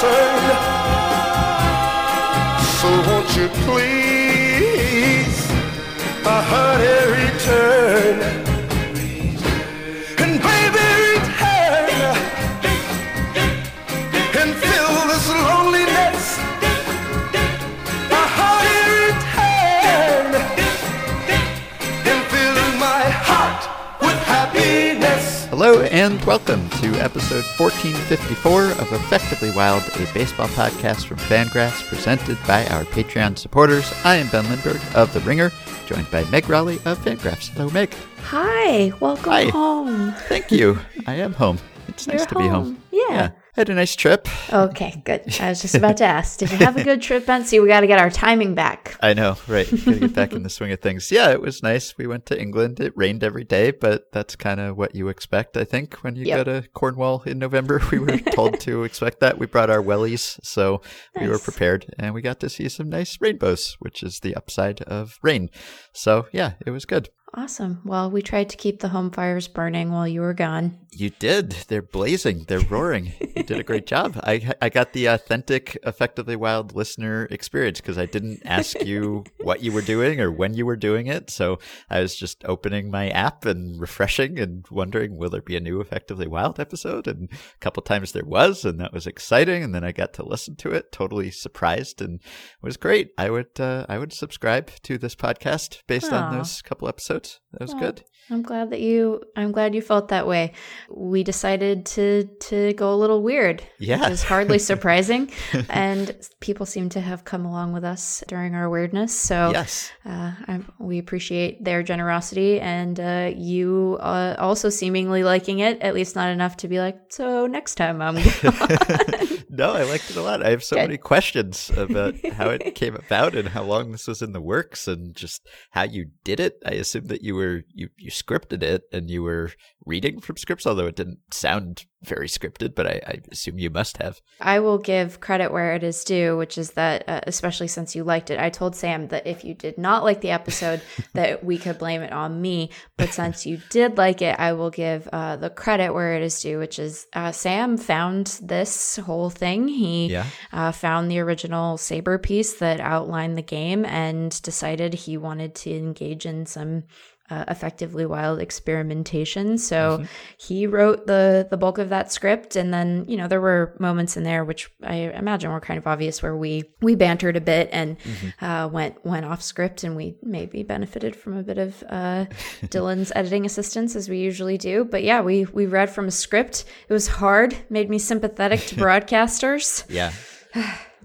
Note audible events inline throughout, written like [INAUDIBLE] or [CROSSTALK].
concerned. So won't you please, uh, honey, return? And welcome to episode 1454 of Effectively Wild, a baseball podcast from Fangraphs presented by our Patreon supporters. I am Ben Lindbergh of The Ringer, joined by Meg Rowley of Fangraphs. Hello, Meg. Hi, welcome Hi. home. Thank you. I am home. It's nice You're to be home. home. Yeah. I had a nice trip. Okay, good. I was just about to ask. Did you have a good trip, Ben? See, we got to get our timing back. [LAUGHS] I know, right? Gotta get back in the swing of things. Yeah, it was nice. We went to England. It rained every day, but that's kind of what you expect, I think, when you Yep. go to Cornwall in November. [LAUGHS] We were told to expect that. We brought our wellies, so we were prepared, and we got to see some nice rainbows, which is the upside of rain. So yeah, it was good. Awesome. Well, we tried to keep the home fires burning while you were gone. You did. They're blazing. They're roaring. you did a great job. I I got the authentic, effectively wild listener experience because I didn't ask you what you were doing or when you were doing it. So I was just opening my app and refreshing and wondering, will there be a new effectively wild episode? And a couple times there was, and that was exciting. And then I got to listen to it, totally surprised, and it was great. I would uh, I would subscribe to this podcast based on those couple episodes. That was Aw. good. I'm glad that you I'm glad you felt that way. We decided to to go a little weird. Yeah. Which is hardly [LAUGHS] surprising. [LAUGHS] and people seem to have come along with us during our weirdness. So Yes. Uh, we appreciate their generosity and uh, you uh, also seemingly liking it, at least not enough to be like, so next time I'm gone." [LAUGHS] no, I liked it a lot. I have so Good. many questions about how it came about and how long this was in the works and just how you did it. I assume that you were you you scripted it and you were reading from scripts, although it didn't sound very scripted, but I, I assume you must have. I will give credit where it is due, which is that, uh, especially since you liked it, I told Sam that if you did not like the episode, [LAUGHS] that we could blame it on me. But since you did like it, I will give uh, the credit where it is due, which is uh, Sam found this whole thing. He Yeah. uh, found the original SABR piece that outlined the game and decided he wanted to engage in some uh, effectively wild experimentation. So he wrote the the bulk of that script, and then you know there were moments in there which I imagine were kind of obvious where we we bantered a bit and uh, went went off script, and we maybe benefited from a bit of uh, [LAUGHS] Dylan's editing assistance as we usually do. But yeah, we we read from a script. It was hard, made me sympathetic to [LAUGHS] broadcasters. Yeah.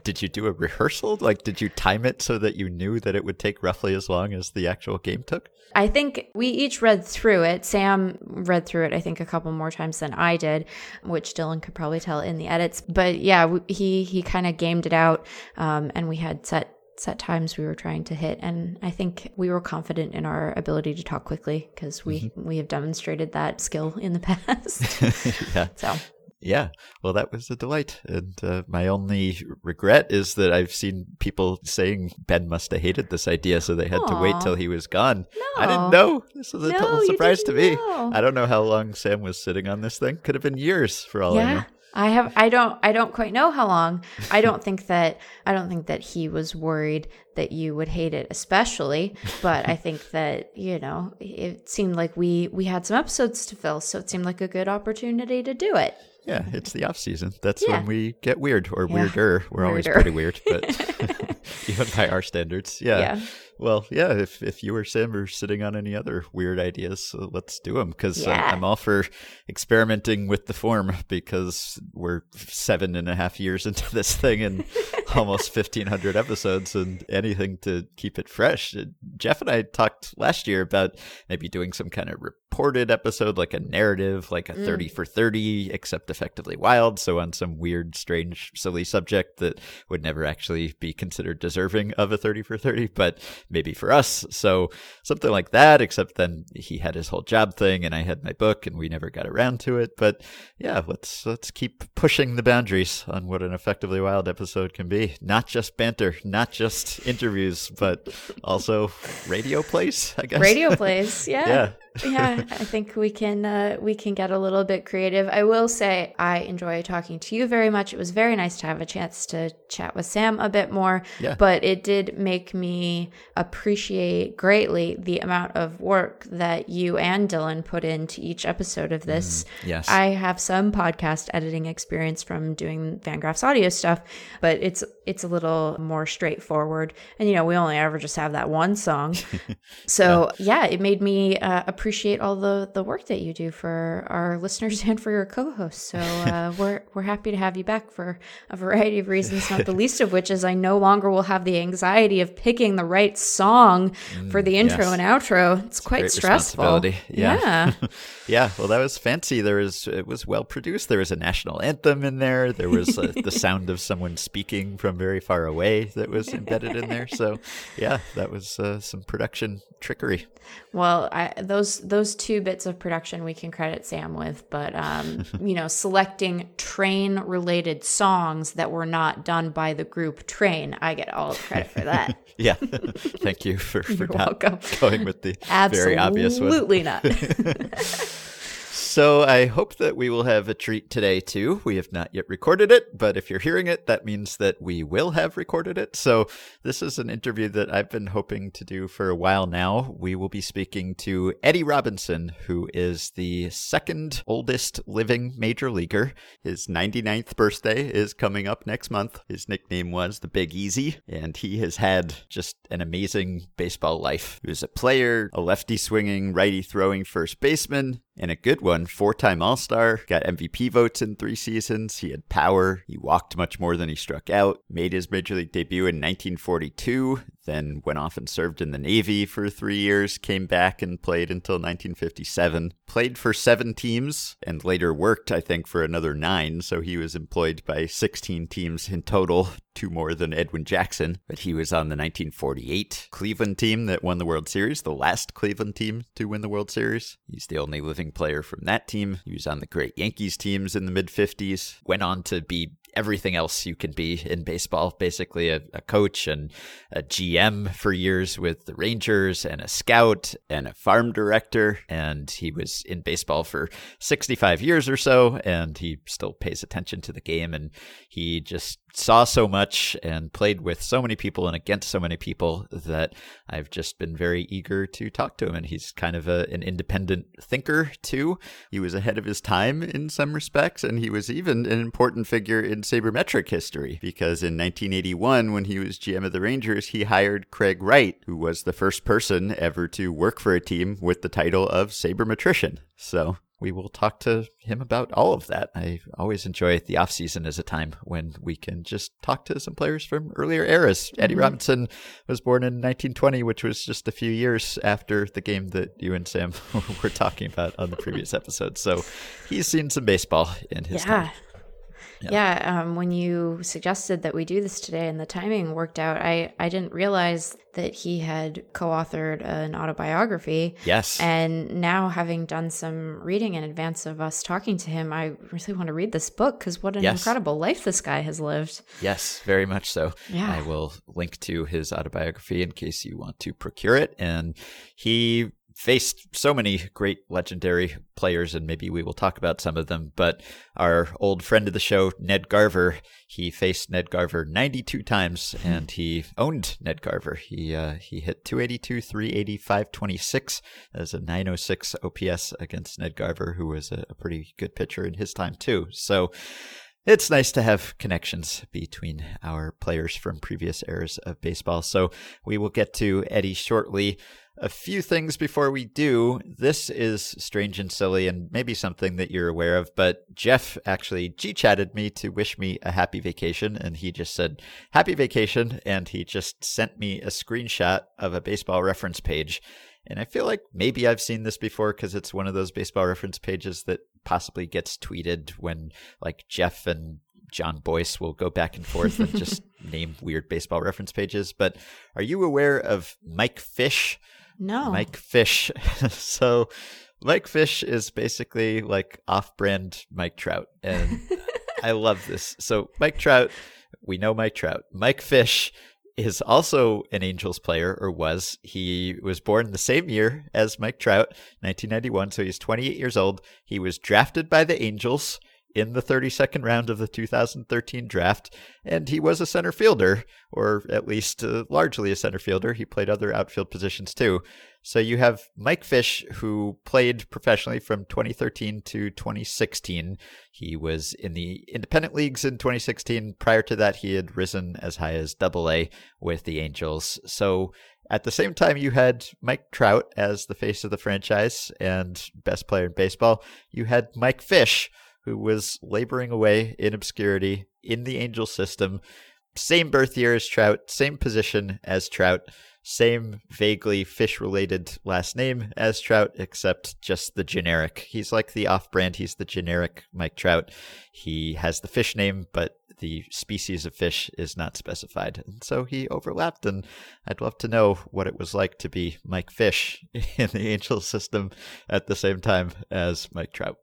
Did you do a rehearsal? Like, did you time it so that you knew that it would take roughly as long as the actual game took? I think we each read through it. Sam read through it, I think, a couple more times than I did, which Dylan could probably tell in the edits. But yeah, he he kind of gamed it out, um, and we had set set times we were trying to hit, and I think we were confident in our ability to talk quickly because we we have demonstrated that skill in the [LAUGHS] past. [LAUGHS] yeah. so Yeah, well, that was a delight. And uh, my only regret is that I've seen people saying Ben must have hated this idea, so they had to wait till he was gone. I didn't know. This was a No, total surprise to me. know. I don't know how long Sam was sitting on this thing. Could have been years for all I know. yeah. I have I don't I don't quite know how long. I don't think that I don't think that he was worried that you would hate it especially, but I think [LAUGHS] that, you know, it seemed like we we had some episodes to fill, so it seemed like a good opportunity to do it. Yeah, it's the off season. That's Yeah. when we get weird or Yeah. weirder. We're always pretty weird, but [LAUGHS] [LAUGHS] even by our standards, yeah. Yeah. Well, yeah. If if you or Sam are sitting on any other weird ideas, uh, let's do them because Yeah. I'm all for experimenting with the form because we're seven and a half years [LAUGHS] into this thing and [LAUGHS] almost fifteen hundred episodes and anything to keep it fresh. Uh, Jeff and I talked last year about maybe doing some kind of reported episode, like a narrative, like a Mm. thirty for thirty, except effectively wild. So on some weird, strange, silly subject that would never actually be considered deserving of a thirty for thirty, but maybe for us. So something like that, except then he had his whole job thing and I had my book and we never got around to it. But yeah, let's let's keep pushing the boundaries on what an effectively wild episode can be. Not just banter, not just interviews, but also radio plays, I guess. Radio [LAUGHS] plays, yeah. yeah. Yeah, [LAUGHS] I think we can uh, we can get a little bit creative. I will say I enjoy talking to you very much. It was very nice to have a chance to chat with Sam a bit more. Yeah. But it did make me appreciate greatly the amount of work that you and Dylan put into each episode of this. Mm, yes. I have some podcast editing experience from doing FanGraphs audio stuff, but it's it's a little more straightforward. And you know, we only ever just have that one song. [LAUGHS] so yeah, it made me uh, appreciate all the the work that you do for our [LAUGHS] listeners and for your co-hosts. So uh, [LAUGHS] we're we're happy to have you back for a variety of reasons, not the [LAUGHS] least of which is I no longer will have the anxiety of picking the right song for the intro yes. and outro. It's quite great stressful. Yeah. yeah. Yeah, well, that was fancy. There was it was well produced. There was a national anthem in there. There was uh, the sound of someone speaking from very far away that was embedded in there. So, yeah, that was uh, some production trickery. Well, I, those those two bits of production we can credit Sam with, but um, [LAUGHS] you know, selecting train related songs that were not done by the group Train, I get all the credit for that. [LAUGHS] Yeah, [LAUGHS] thank you for, for You're not welcome. going with the very obvious one. Absolutely not. So I hope that we will have a treat today too. We have not yet recorded it, but if you're hearing it, that means that we will have recorded it. So this is an interview that I've been hoping to do for a while now. We will be speaking to Eddie Robinson, who is the second oldest living major leaguer. His 99th birthday is coming up next month. His nickname was the Big Easy, and he has had just an amazing baseball life. He was a player, a lefty swinging, righty throwing first baseman, and a good one, four time All Star, got MVP votes in three seasons. He had power. He walked much more than he struck out. Made his major league debut in 1942, then went off and served in the Navy for three years, came back and played until 1957. Played for seven teams and later worked, I think, for another nine. So he was employed by 16 teams in total, two more than Edwin Jackson. But he was on the 1948 Cleveland team that won the World Series, the last Cleveland team to win the World Series. He's the only living player from that team. He was on the great Yankees teams in the mid 50s, went on to be everything else you can be in baseball basically a, a, coach and a GM for years with the Rangers and a scout and a farm director. And he was in baseball for 65 years or so, and he still pays attention to the game. And he just saw so much and played with so many people and against so many people that I've just been very eager to talk to him. And he's kind of a, an independent thinker, too. He was ahead of his time in some respects, and he was even an important figure in sabermetric history because in 1981, when he was GM of the Rangers, he hired Craig Wright, who was the first person ever to work for a team with the title of sabermetrician. So we will talk to him about all of that. I always enjoy the off season as a time when we can just talk to some players from earlier eras. Mm-hmm. Eddie Robinson was born in 1920, which was just a few years after the game that you and Sam [LAUGHS] were talking about on the previous episode. So he's seen some baseball in his yeah. time. Yeah, yeah um, when you suggested that we do this today and the timing worked out, I, I didn't realize that he had co authored an autobiography. Yes. And now, having done some reading in advance of us talking to him, I really want to read this book because what an Yes. incredible life this guy has lived. Yes, very much so. Yeah. I will link to his autobiography in case you want to procure it. And he faced so many great legendary players, and maybe we will talk about some of them. But our old friend of the show, Ned Garver, he faced Ned Garver 92 times, and he owned Ned Garver. He uh, he hit 282, 380, 526 as a 906 OPS against Ned Garver, who was a, a pretty good pitcher in his time too. So it's nice to have connections between our players from previous eras of baseball. So we will get to Eddie shortly. A few things before we do. This is strange and silly and maybe something that you're aware of, but Jeff actually G chatted me to wish me a happy vacation and he just said, Happy vacation. And he just sent me a screenshot of a baseball reference page. And I feel like maybe I've seen this before because it's one of those baseball reference pages that possibly gets tweeted when like Jeff and Jon Bois will go back and forth and just [LAUGHS] name weird baseball reference pages. But are you aware of Mike Fish? No. Mike Fish. [LAUGHS] so Mike Fish is basically like off-brand Mike Trout, and [LAUGHS] I love this. So Mike Trout, we know Mike Trout. Mike Fish is also an Angels player, or was. He was born the same year as Mike Trout, 1991, so he's 28 years old. He was drafted by the Angels in the 32nd round of the 2013 draft, and he was a center fielder, or at least uh, largely a center fielder. He played other outfield positions too. So you have Mike Fish, who played professionally from 2013 to 2016. He was in the independent leagues in 2016. Prior to that, he had risen as high as double A with the Angels. So at the same time, you had Mike Trout as the face of the franchise and best player in baseball. You had Mike Fish, who was laboring away in obscurity in the Angel system. Same birth year as Trout, same position as Trout, same vaguely fish related last name as Trout, except just the generic. He's like the off brand, he's the generic Mike Trout. He has the fish name, but the species of fish is not specified. And so he overlapped, and I'd love to know what it was like to be Mike Fish [LAUGHS] in the Angel system at the same time as Mike Trout.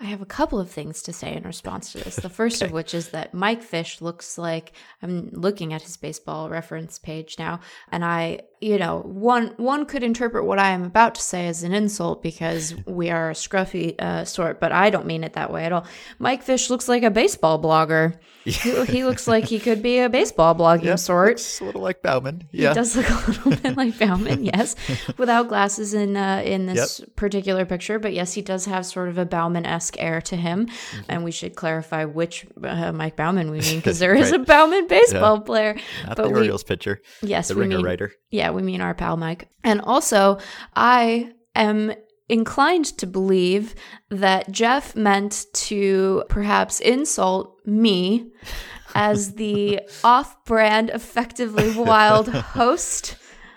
I have a couple of things to say in response to this. The [LAUGHS] first of which is that Mike Fish looks like I'm looking at his baseball reference page now, and I, you know, one one could interpret what I am about to say as an insult because we are a scruffy uh, sort, but I don't mean it that way at all. Mike Fish looks like a baseball blogger. He, he looks like he could be a baseball blogging Yeah, sort. looks a little like Baumann. Yeah, he does look a little bit like Baumann, [LAUGHS] yes, without glasses in uh, in this particular picture. But yes, he does have sort of a Baumann esque air to him, Mm-hmm. and we should clarify which uh, Mike Baumann we mean [LAUGHS] because there is a Right. Baumann baseball player. Not but the we, Orioles pitcher, yes, the ringer mean writer. yeah, we mean our pal Mike. And also, I am inclined to believe that Jeff meant to perhaps insult me as the [LAUGHS] off brand, effectively wild host. [LAUGHS]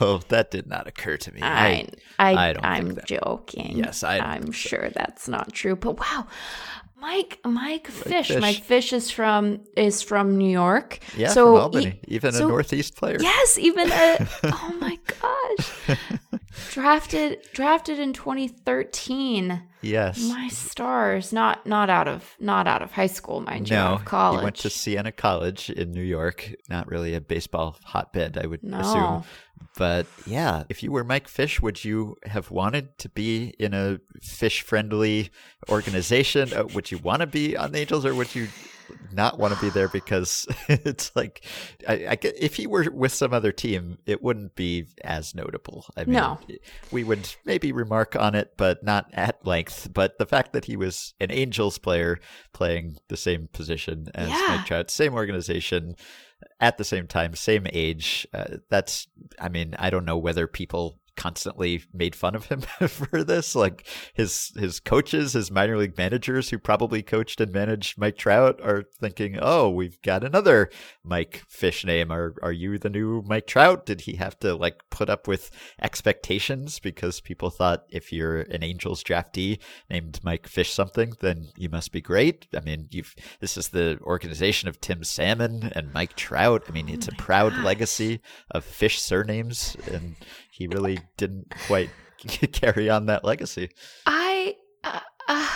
oh, that did not occur to me. I, I, I don't I'm think that- joking. Yes, I, so. sure that's not true. But wow, Mike, Mike Fish, Fish. Mike Fish is from is from New York. yeah, so from Albany, even so- a Northeast player. Yes, even a [LAUGHS] oh my gosh. Drafted drafted in 2013. Yes. My stars, not not out of not out of high school, mind you, out no, of college. he went to Siena College in New York. Not really a baseball hotbed, I would No. assume. But yeah, if you were Mike Fish, would you have wanted to be in a fish-friendly organization? Uh, would you want to be on the Angels, or would you not want to be there because [LAUGHS] it's like, I, I if he were with some other team, it wouldn't be as notable. I mean, No. we would maybe remark on it, but not at length. But the fact that he was an Angels player playing the same position as Yeah. Mike Trout, same organization, at the same time, same age, uh, that's, I mean, I don't know whether people constantly made fun of him [LAUGHS] for this like his his coaches his minor league managers who probably coached and managed Mike Trout are thinking oh we've got another Mike Fish name. Are are you the new Mike Trout? Did he have to like put up with expectations because people thought if you're an Angels draftee named Mike Fish something then you must be great? I mean you've this is the organization of Tim Salmon and Mike Trout. I mean it's oh a proud legacy of Fish surnames and he really didn't quite [LAUGHS] carry on that legacy. I uh, uh,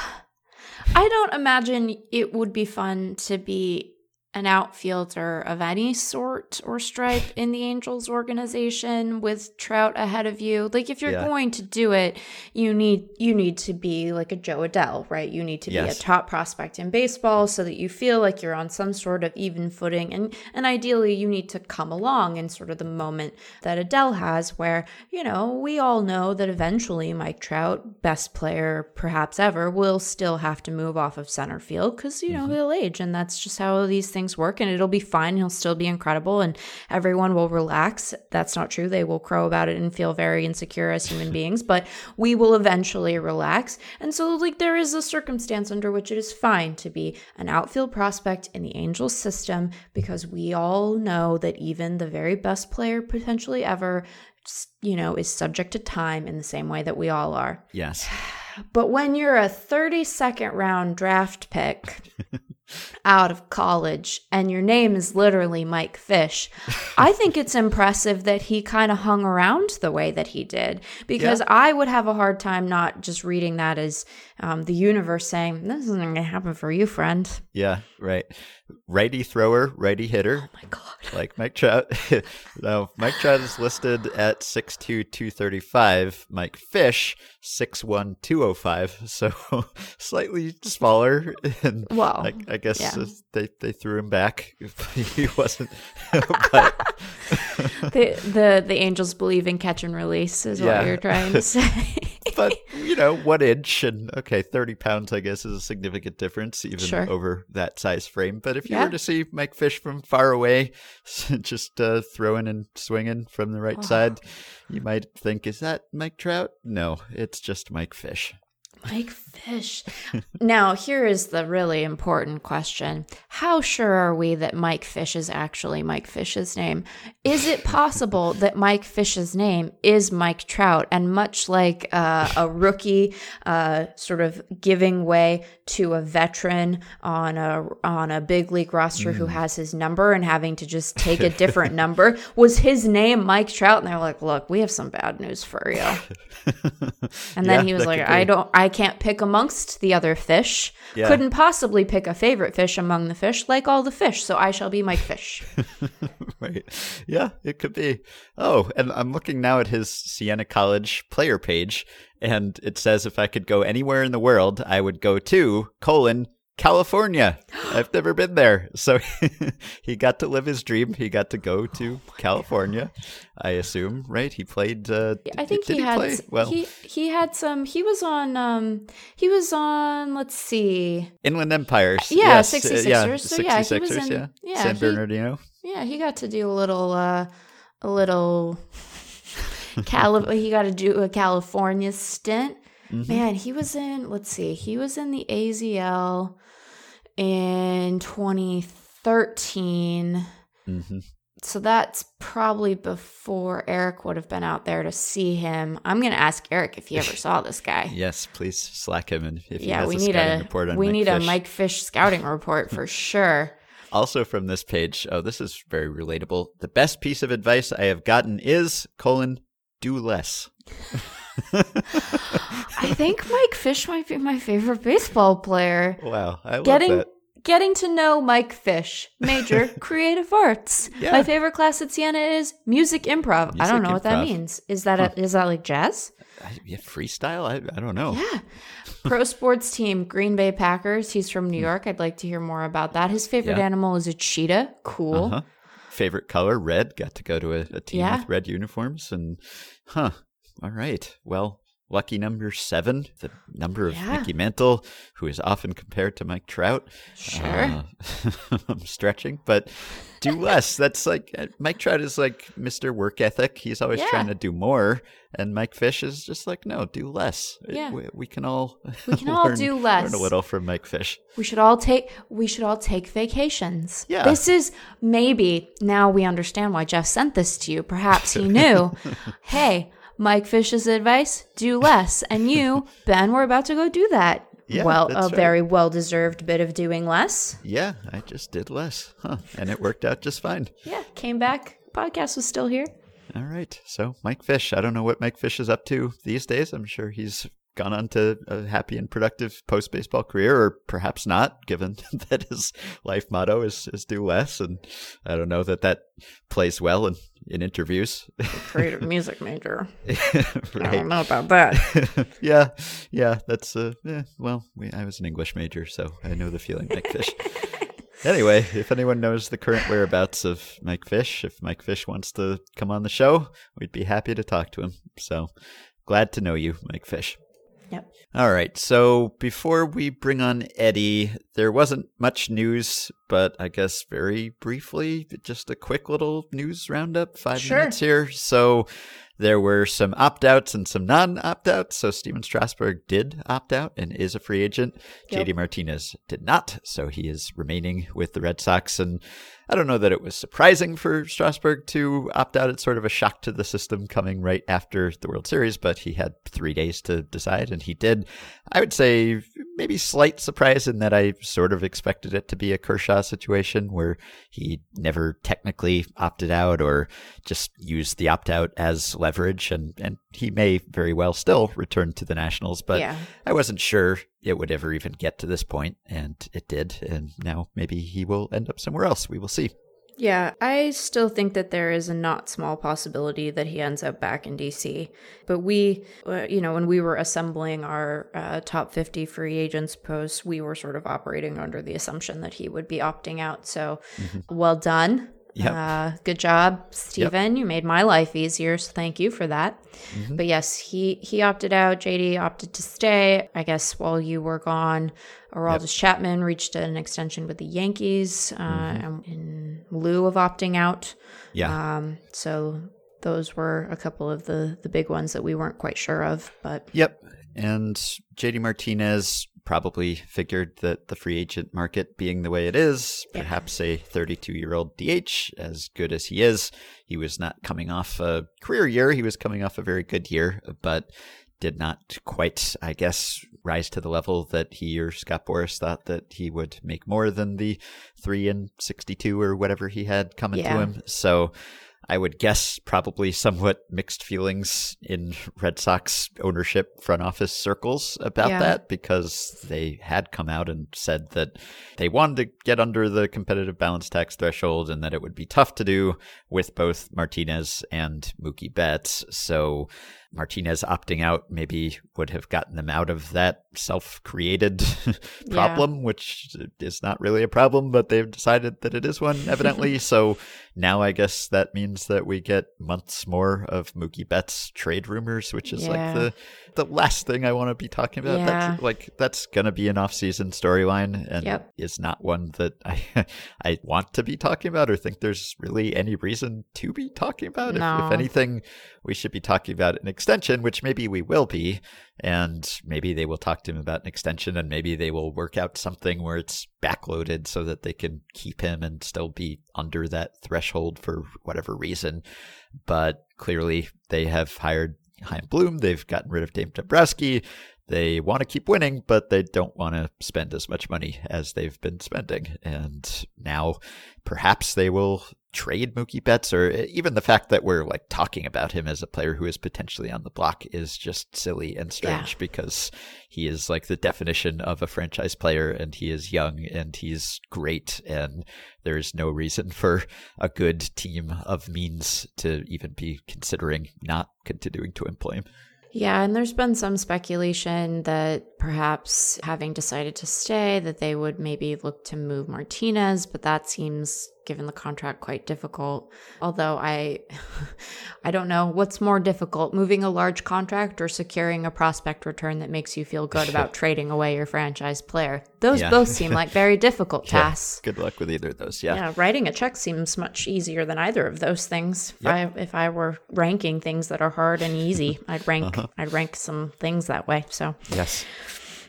I don't imagine it would be fun to be an outfielder of any sort or stripe in the Angels organization with Trout ahead of you. Like if you're Yeah. going to do it, you need you need to be like a Jo Adell, right? You need to Yes. be a top prospect in baseball so that you feel like you're on some sort of even footing and and ideally you need to come along in sort of the moment that Adell has where, you know, we all know that eventually Mike Trout, best player perhaps ever, will still have to move off of center field cuz you know, mm-hmm. he'll age and that's just how these things work and it'll be fine. He'll still be incredible and everyone will relax. That's not true. They will crow about it and feel very insecure as human [LAUGHS] beings, but we will eventually relax. And so like there is a circumstance under which it is fine to be an outfield prospect in the Angels system because we all know that even the very best player potentially ever you know is subject to time in the same way that we all are. Yes. [SIGHS] But when you're a 32nd round draft pick [LAUGHS] out of college and your name is literally Mike Fish, [LAUGHS] I think it's impressive that he kind of hung around the way that he did because Yeah. I would have a hard time not just reading that as um, the universe saying, This isn't going to happen for you, friend. Yeah, right. Righty thrower, righty hitter. Oh my God. [LAUGHS] like Mike Trout. [LAUGHS] no, Mike Trout is listed at 6'2", 235. Mike Fish, 6'1", 205. So [LAUGHS] slightly smaller. And Wow. I, I guess Yeah. they, they threw him back. he wasn't. but the, the the Angels believe in catch and release is Yeah. what you're trying to say. but you know, one inch and okay, thirty pounds, I guess, is a significant difference even Sure. over that size frame. But if you Yeah. were to see Mike Fish from far away, [LAUGHS] just uh, throwing and swinging from the right Oh. side, you might think, "Is that Mike Trout?" No, it's just Mike Fish. Mike Fish. now, here is the really important question. How sure are we that Mike Fish is actually Mike Fish's name? Is it possible that Mike Fish's name is Mike Trout? And much like uh, a rookie uh, sort of giving way to a veteran on a on a big league roster who has his number and having to just take a [LAUGHS] different number, was his name Mike Trout? And they're like, "Look, we have some bad news for you." [LAUGHS] And then Yeah, he was like, I don't, I can't pick amongst the other fish. Yeah. Couldn't possibly pick a favorite fish among the fish, like all the fish. So I shall be Mike Fish. [LAUGHS] right. Yeah, it could be. Oh, and I'm looking now at his Siena College player page, and it says if I could go anywhere in the world, I would go to colon California. I've never been there, so [LAUGHS] he got to live his dream. He got to go to California. I assume, right? He played. Uh, I think did he, had, play? well he he had some. He was on. Um, he was on. Let's see. Inland Empires. Yeah, yes, uh, 66ers. yeah, So, yeah, he was in- yeah. yeah, San he- Bernardino. Yeah, he got to do a little. Uh, a little. [LAUGHS] Cali- he got to do a California stint. Mm-hmm. Man, he was in. Let's see. He was in the AZL in 2013. hmm So that's probably before Eric would have been out there to see him. I'm going to ask Eric if he ever [LAUGHS] saw this guy. Yes, please slack him, and if yeah, we a need a report on we Mike need a Mike Fish scouting report for [LAUGHS] sure. Also from this page, oh, this is very relatable. The best piece of advice I have gotten is colon do less. [LAUGHS] [LAUGHS] I think Mike Fish might be my favorite baseball player. Wow, I love Getting that. getting to know Mike Fish, major [LAUGHS] creative arts. Yeah. My favorite class at Siena is music improv. I don't Music know what that means. Is that a, is that like jazz? I, yeah, freestyle. I, I don't know. Yeah. [LAUGHS] Pro sports team, Green Bay Packers. He's from New York. I'd like to hear more about that. His favorite Hmm. Yeah. animal is a cheetah. Cool. Uh-huh. Favorite color red. Got to go to a, a team Yeah. with red uniforms, and huh. All right. Well, lucky number seven, the number of Yeah. Mickey Mantle, who is often compared to Mike Trout. Sure. Uh, [LAUGHS] I'm stretching, but do less. That's like uh, Mike Trout is like Mr. Work Ethic. He's always Yeah. trying to do more, and Mike Fish is just like, no, do less. Yeah. we, we can all We can [LAUGHS] all learn- do Learn less. a little from Mike Fish. We should all take we should all take vacations. Yeah. This is maybe now we understand why Jeff sent this to you. Perhaps he knew. [LAUGHS] hey, Mike Fish's advice, do less. And you, [LAUGHS] Ben, we're about to go do that. Yeah, well, a right. very well deserved bit of doing less. Yeah, I just did less, huh? And it worked out just fine. Yeah, came back. Podcast was still here. All right. So Mike Fish, I don't know what Mike Fish is up to these days. I'm sure he's gone on to a happy and productive post baseball career, or perhaps not, given [LAUGHS] that his life motto is, is do less. And I don't know that that plays well in, in interviews. Creative music major. right. [LAUGHS] I don't know about that. [LAUGHS] yeah. Yeah. That's, uh, eh, well, we, I was an English major, so I know the feeling, Mike Fish. Anyway, if anyone knows the current whereabouts of Mike Fish, if Mike Fish wants to come on the show, we'd be happy to talk to him. So glad to know you, Mike Fish. Yep. All right. So before we bring on Eddie, there wasn't much news, but I guess very briefly, just a quick little news roundup, five Sure. minutes here. So there were some opt outs and some non opt outs. So Stephen Strasburg did opt out and is a free agent. Yep. JD Martinez did not. So he is remaining with the Red Sox. And I don't know that it was surprising for Strasburg to opt out. It's sort of a shock to the system coming right after the World Series, but he had three days to decide and he did. I would say maybe slight surprise in that I sort of expected it to be a Kershaw situation where he never technically opted out or just used the opt out as leverage, and and he may very well still return to the Nationals, but Yeah. I wasn't sure it would ever even get to this point, and it did, and now maybe he will end up somewhere else. We will see. Yeah, I still think that there is a not small possibility that he ends up back in DC. But we, uh, you know, when we were assembling our uh, top 50 free agents posts, we were sort of operating under the assumption that he would be opting out. So well done. Yep. Uh, good job, Stephen. You made my life easier, so thank you for that. But yes, he he opted out. JD opted to stay. I guess while you were gone, Aroldis Chapman reached an extension with the Yankees uh, um, in lieu of opting out. Yeah. Um, so those were a couple of the the big ones that we weren't quite sure of. But Yep. And JD Martinez probably figured that the free agent market being the way it is, Yeah. perhaps a 32 year old DH, as good as he is, he was not coming off a career year. He was coming off a very good year, but did not quite, I guess, rise to the level that he or Scott Boras thought that he would make more than the 3 and 62 or whatever he had coming Yeah. to him. So I would guess probably somewhat mixed feelings in Red Sox ownership front office circles about Yeah. that because they had come out and said that they wanted to get under the competitive balance tax threshold and that it would be tough to do with both Martinez and Mookie Betts. So Martinez opting out maybe would have gotten them out of that self created [LAUGHS] problem, which is not really a problem, but they've decided that it is one, evidently. [LAUGHS] so now I guess that means that we get months more of Mookie Betts trade rumors, which is Yeah. like the the last thing I want to be talking about. Yeah. That's like that's gonna be an off season storyline and Yep. is not one that [LAUGHS] I I want to be talking about or think there's really any reason to be talking about. If, if anything, we should be talking about an extension, which maybe we will be, and maybe they will talk to him about an extension, and maybe they will work out something where it's backloaded so that they can keep him and still be under that threshold for whatever reason. But clearly, they have hired Chaim Bloom. They've gotten rid of Dave Dombrowski. They want to keep winning, but they don't want to spend as much money as they've been spending. And now perhaps they will trade Mookie Betts, or even the fact that we're like talking about him as a player who is potentially on the block is just silly and strange because he is like the definition of a franchise player and he is young and he's great. And there's no reason [LAUGHS] for a good team of means to even be considering not continuing to employ him. Yeah, and there's been some speculation that perhaps having decided to stay, that they would maybe look to move Martinez, but that seems, given the contract, quite difficult. Although I, [LAUGHS] I don't know what's more difficult: moving a large contract or securing a prospect return that makes you feel good about [LAUGHS] trading away your franchise player. Those Yeah. both seem like very difficult [LAUGHS] Yeah, tasks. Good luck with either of those. Yeah. Yeah, writing a check seems much easier than either of those things. If Yep. I if I were ranking things that are hard and easy, I'd rank Uh-huh. I'd rank some things that way. So Yes.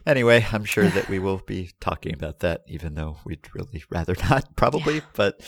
Anyway, I'm sure that we will be talking about that, even though we'd really rather [LAUGHS] not, probably. But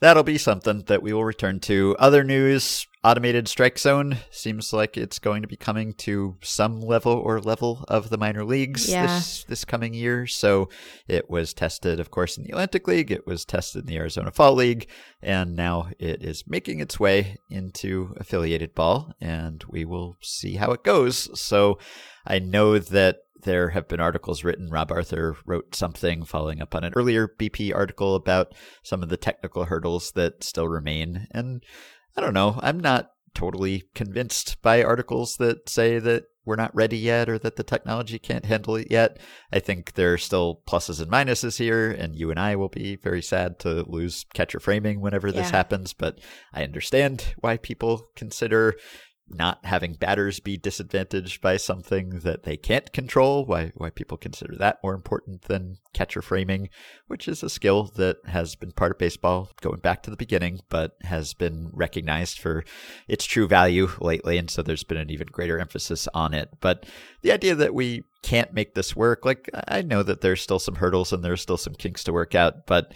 that'll be something that we will return to. Other news automated strike zone seems like it's going to be coming to some level or level of the minor leagues Yeah. this this coming year. So it was tested, of course, in the Atlantic League. It was tested in the Arizona Fall League, and now it is making its way into affiliated ball, and we will see how it goes. So I know that there have been articles written. Rob Arthur wrote something following up on an earlier BP article about some of the technical hurdles that still remain. And I don't know, I'm not totally convinced by articles that say that we're not ready yet or that the technology can't handle it yet. I think there are still pluses and minuses here, and you and I will be very sad to lose catcher framing whenever this Yeah. happens. But I understand why people consider not having batters be disadvantaged by something that they can't control, why why people consider that more important than catcher framing, which is a skill that has been part of baseball going back to the beginning, but has been recognized for its true value lately, and so there's been an even greater emphasis on it. But the idea that we can't make this work, like I know that there's still some hurdles and there's still some kinks to work out, but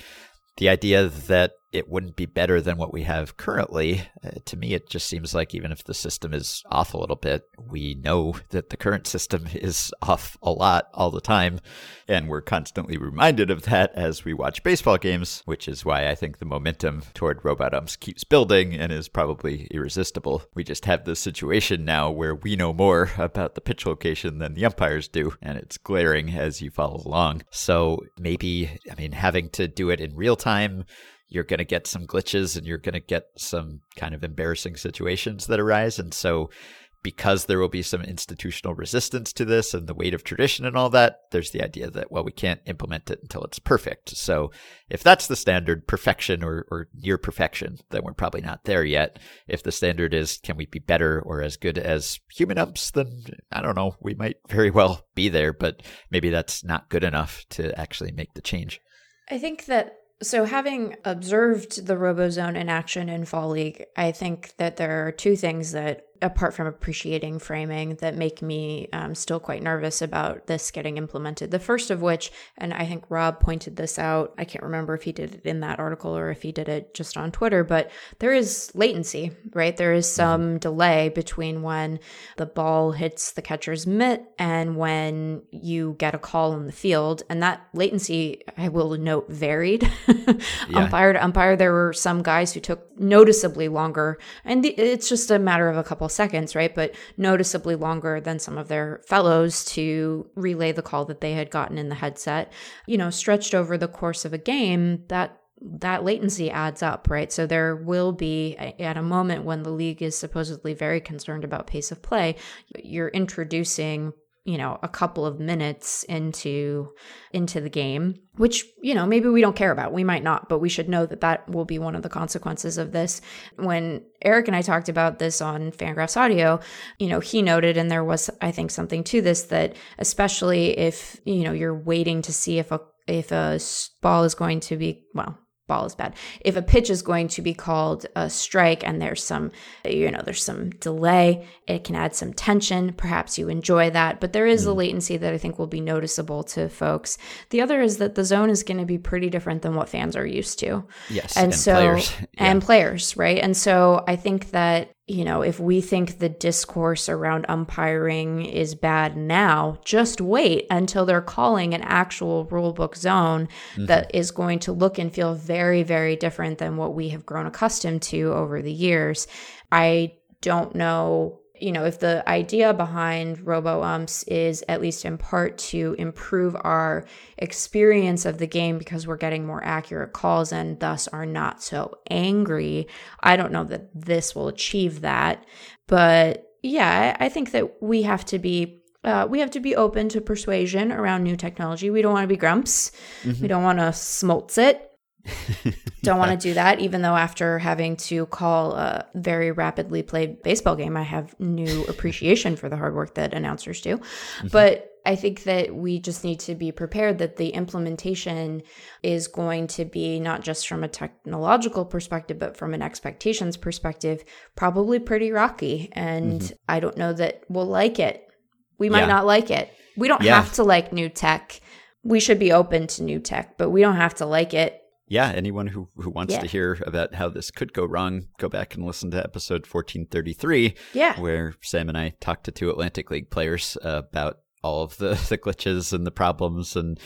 the idea that it wouldn't be better than what we have currently. Uh, to me, it just seems like even if the system is off a little bit, we know that the current system [LAUGHS] is off a lot all the time. And we're constantly reminded of that as we watch baseball games, which is why I think the momentum toward robot umps keeps building and is probably irresistible. We just have this situation now where we know more [LAUGHS] about the pitch location than the umpires do, and it's glaring as you follow along. So maybe, I mean, having to do it in real time you're going to get some glitches and you're going to get some kind of embarrassing situations that arise. And so, because there will be some institutional resistance to this and the weight of tradition and all that, there's the idea that, well, we can't implement it until it's perfect. So, if that's the standard, perfection or, or near perfection, then we're probably not there yet. If the standard is, can we be better or as good as human umps, then I don't know, we might very well be there, but maybe that's not good enough to actually make the change. I think that so, having observed the Robozone in action in Fall League, I think that there are two things that apart from appreciating framing that make me um, still quite nervous about this getting implemented. The first of which, and I think Rob pointed this out, I can't remember if he did it in that article or if he did it just on Twitter, but there is latency, right? There is mm-hmm. some delay between when the ball hits the catcher's mitt and when you get a call in the field. And that latency, I will note, varied [LAUGHS] yeah. umpire to umpire. There were some guys who took noticeably longer, and it's just a matter of a couple seconds, right? But noticeably longer than some of their fellows to relay the call that they had gotten in the headset. You know, stretched over the course of a game, that that latency adds up, right? So there will be at a moment when the league is supposedly very concerned about pace of play, you're introducing you know a couple of minutes into into the game which you know maybe we don't care about. We might not but we should know that that will be one of the consequences of this. When eric and i talked about this on fangraphs audio you know he noted and there was i think something to this that especially if you know you're waiting to see if a if a ball is going to be well ball is bad. If a pitch is going to be called a strike and there's some, you know, there's some delay, it can add some tension. Perhaps you enjoy that, but there is mm. a latency that I think will be noticeable to folks. The other is that the zone is going to be pretty different than what fans are used to. Yes. And, and so, players. Yeah. and players, right? And so I think that you know, if we think the discourse around umpiring is bad now, just wait until they're calling an actual rulebook zone mm-hmm. that is going to look and feel very, very different than what we have grown accustomed to over the years. I don't know you know, if the idea behind robo umps is at least in part to improve our experience of the game because we're getting more accurate calls and thus are not so angry, I don't know that this will achieve that. But yeah, I think that we have to be uh, we have to be open to persuasion around new technology. We don't want to be grumps. Mm-hmm. We don't want to smoltz it. Don't want to do that, even though after having to call a very rapidly played baseball game, I have new [LAUGHS] appreciation for the hard work that announcers do. Mm-hmm. But I think that we just need to be prepared that the implementation is going to be not just from a technological perspective, but from an expectations perspective, probably pretty rocky. And mm-hmm. I don't know that we'll like it. We might yeah. not like it. We don't yeah. have to like new tech. We should be open to new tech, but we don't have to like it yeah, anyone who, who wants yeah. to hear about how this could go wrong, go back and listen to episode 1433, yeah. where Sam and I talked to two Atlantic League players about all of the, [LAUGHS] the glitches and the problems and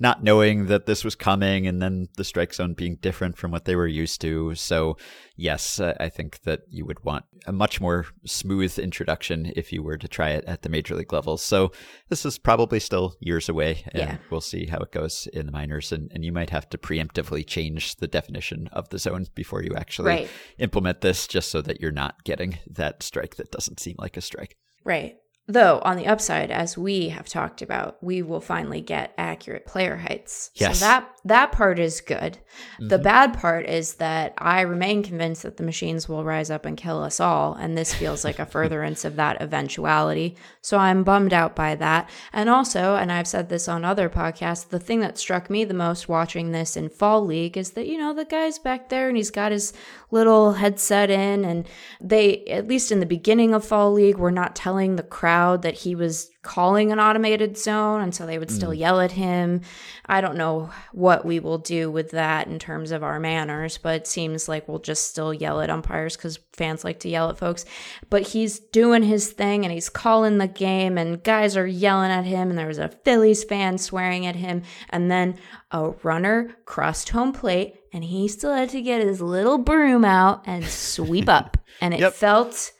not knowing that this was coming and then the strike zone being different from what they were used to. So, yes, I think that you would want a much more smooth introduction if you were to try it at the major league levels. So, this is probably still years away, and yeah. we'll see how it goes in the minors. And, and you might have to preemptively change the definition of the zone before you actually right. implement this, just so that you're not getting that strike that doesn't seem like a strike. Right. Though, on the upside, as we have talked about, we will finally get accurate player heights. Yes. So that that part is good. Mm-hmm. The bad part is that I remain convinced that the machines will rise up and kill us all, and this feels like a [LAUGHS] furtherance of that eventuality. So I'm bummed out by that. And also, and I've said this on other podcasts, the thing that struck me the most watching this in Fall League is that, you know, the guy's back there and he's got his little headset in, and they, at least in the beginning of Fall League, were not telling the crowd crowd that he was calling an automated zone, and so they would still mm. yell at him. I don't know what we will do with that in terms of our manners, but it seems like we'll just still yell at umpires because fans like to yell at folks. But he's doing his thing and he's calling the game, and guys are yelling at him, and there was a Phillies fan swearing at him, and then a runner crossed home plate, and he still had to get his little broom out and sweep up, [LAUGHS] and it Yep. felt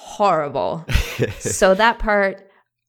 horrible. [LAUGHS] so that part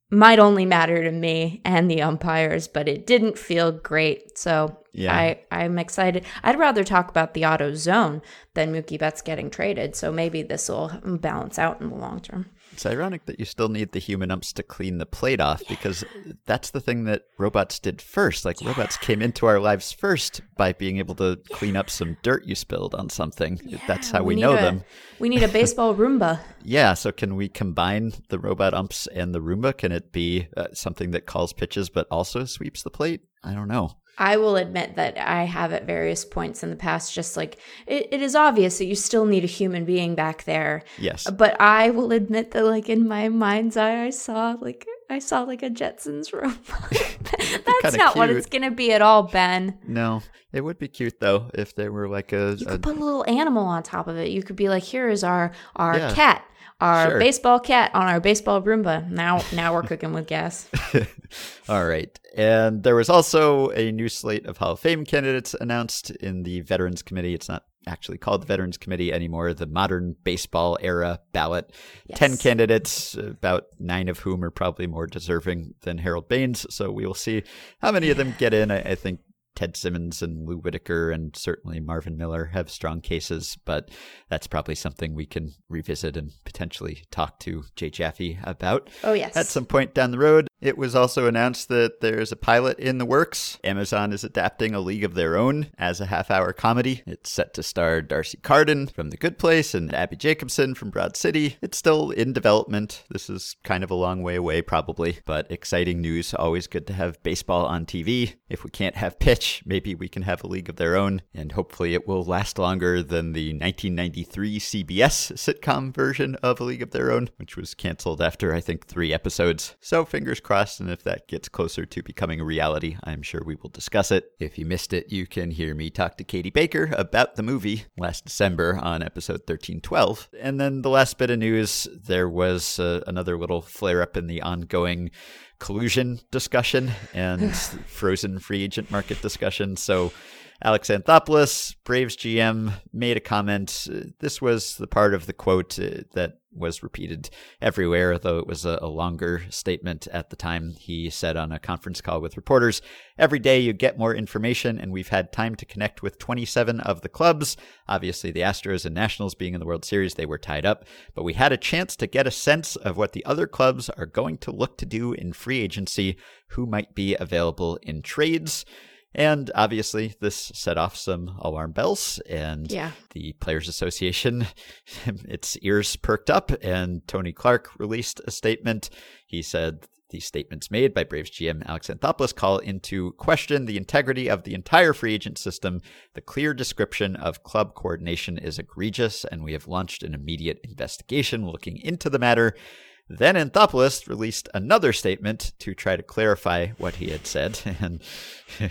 might only matter to me and the umpires, but it didn't feel great. So Yeah. I, I'm excited. I'd rather talk about the auto zone than Mookie Betts getting traded. So maybe this will balance out in the long term. It's ironic that you still need the human umps to clean the plate off because that's the thing that robots did first. Like robots came into our lives first by being able to clean up some dirt you spilled on something. that's how we, need know a- them. We need a [LAUGHS] baseball Roomba. Yeah, so can we combine the robot umps and the Roomba? Can it be uh, something that calls pitches but also sweeps the plate? I don't know. I will admit that I have at various points in the past just like it, it is obvious that you still need a human being back there. Yes. But I will admit that like in my mind's eye I saw like I saw like a Jetsons [LAUGHS] robot. [LAUGHS] That's not what it's gonna be at all, Ben. No, it would be cute though if there were like a, You a could put a little animal on top of it. You could be like, here is our our Yeah. cat, our Sure. baseball cat on our baseball Roomba. Now now we're cooking with gas. [LAUGHS] All right. And there was also a new slate of Hall of Fame candidates announced in the Veterans Committee. It's not actually called the Veterans Committee anymore, the modern baseball era ballot. 10 candidates, about nine of whom are probably more deserving than Harold Baines. So we will see how many of them get in. I, I think Ted Simmons and Lou Whitaker and certainly Marvin Miller have strong cases, but that's probably something we can revisit and potentially talk to Jay Jaffe about Oh yes. at some point down the road. It was also announced that there's a pilot in the works. Amazon is adapting A League of Their Own as a half hour comedy. It's set to star Darcy Carden from The Good Place and Abbi Jacobson from Broad City. It's still in development. This is kind of a long way away, probably, but exciting news. Always good to have baseball on TV. If we can't have pitch, maybe we can have A League of Their Own, and hopefully it will last longer than the 1993 CBS sitcom version of A League of Their Own, which was canceled after, I think, three episodes. So fingers crossed, and if that gets closer to becoming a reality, I'm sure we will discuss it. If you missed it, you can hear me talk to Katie Baker about the movie last December on episode 1312. And then the last bit of news there was uh, another little flare up in the ongoing collusion discussion and [SIGHS] frozen free agent market discussion. So Alex Anthopoulos, Braves GM, made a comment. This was the part of the quote uh, that was repeated everywhere, though it was a longer statement at the time. He said on a conference call with reporters, Every day you get more information, and we've had time to connect with 27 of the clubs. Obviously, the Astros and Nationals being in the World Series, they were tied up, but we had a chance to get a sense of what the other clubs are going to look to do in free agency, who might be available in trades. And obviously, this set off some alarm bells, and Yeah. the Players Association, [LAUGHS] its ears perked up, and Tony Clark released a statement. He said, the statements made by Braves GM Alex Anthopoulos call into question the integrity of the entire free agent system. The clear description of club coordination is egregious, and we have launched an immediate investigation looking into the matter. Then Anthopoulos released another statement to try to clarify what he had said, [LAUGHS] and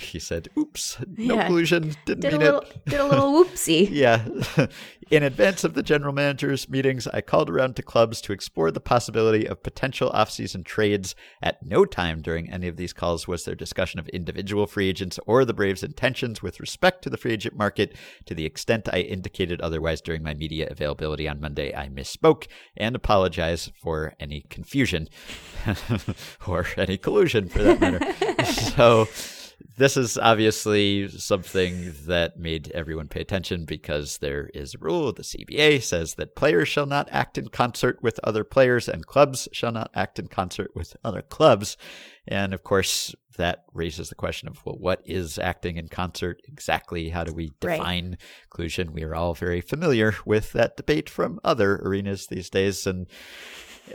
he said, "Oops, no Yeah. collusion, didn't Did a mean little it." did a little [LAUGHS] whoopsie. Yeah. In advance of the general managers' meetings, I called around to clubs to explore the possibility of potential offseason trades. At no time during any of these calls was there discussion of individual free agents or the Braves' intentions with respect to the free agent market. To the extent I indicated otherwise during my media availability on Monday, I misspoke and apologize for any confusion [LAUGHS] or any collusion for that matter. [LAUGHS] so this is obviously something that made everyone pay attention because there is a rule. The CBA says that players shall not act in concert with other players and clubs shall not act in concert with other clubs. And of course, that raises the question of, well, what is acting in concert exactly? How do we Right. define collusion? We are all very familiar with that debate from other arenas these days. And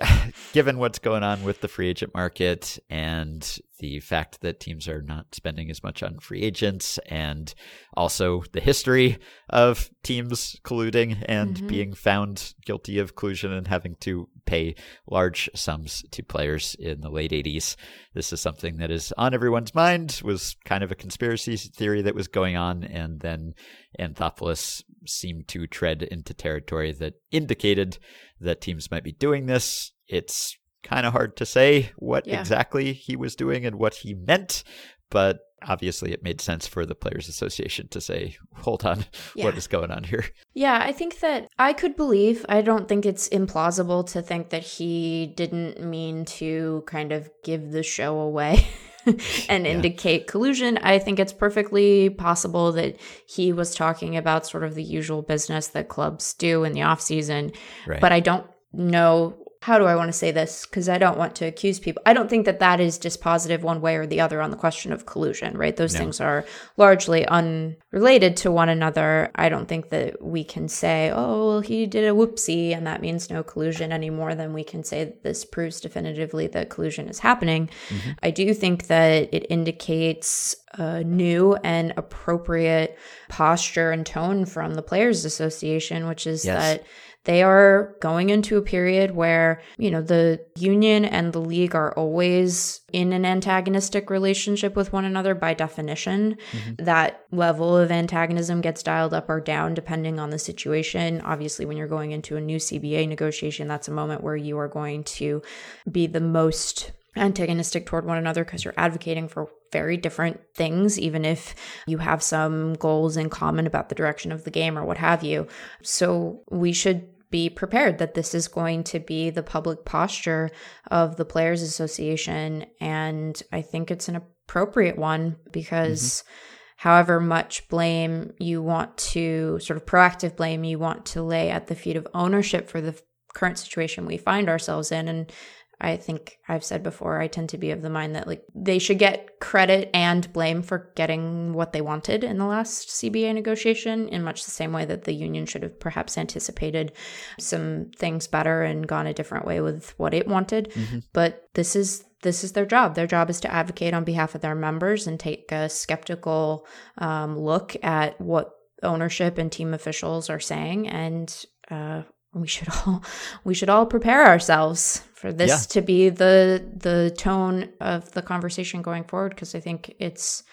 [SIGHS] given what's going on with the free agent market and the fact that teams are not spending as much on free agents and also the history of teams colluding and Mhm. being found guilty of collusion and having to pay large sums to players in the late 80s. This is something that is on everyone's mind, was kind of a conspiracy theory that was going on, and then Anthopoulos seemed to tread into territory that indicated that teams might be doing this. It's kind of hard to say what Yeah. exactly he was doing and what he meant, but obviously it made sense for the Players Association to say, hold on, [LAUGHS] Yeah. what is going on here? Yeah, I think that I could believe. I don't think it's implausible to think that he didn't mean to kind of give the show away [LAUGHS] and Yeah. indicate collusion. I think it's perfectly possible that he was talking about sort of the usual business that clubs do in the off season. Right. But I don't know how do I want to say this because I don't want to accuse people. I don't think that that is dispositive one way or the other on the question of collusion, right? Those No. things are largely unrelated to one another. I don't think that we can say, oh, well, he did a whoopsie and that means no collusion any more than we can say that this proves definitively that collusion is happening. Mm-hmm. I do think that it indicates a new and appropriate posture and tone from the Players Association, which is Yes. that they are going into a period where, you know, the union and the league are always in an antagonistic relationship with one another by definition. Mm-hmm. That level of antagonism gets dialed up or down depending on the situation. Obviously, when you're going into a new CBA negotiation, that's a moment where you are going to be the most antagonistic toward one another because you're advocating for very different things, even if you have some goals in common about the direction of the game or what have you. So we should be prepared that this is going to be the public posture of the Players Association. And I think it's an appropriate one because. Mm-hmm. However much blame you want to, sort of proactive blame you want to lay at the feet of ownership for the current situation we find ourselves in. And I think I've said before, I tend to be of the mind that like they should get credit and blame for getting what they wanted in the last CBA negotiation in much the same way that the union should have perhaps anticipated some things better and gone a different way with what it wanted. But this is this is their job. Their job is to advocate on behalf of their members and take a skeptical um, look at what ownership and team officials are saying and uh, we should all [LAUGHS] we should all prepare ourselves for this Yeah. to be the the tone of the conversation going forward because I think it's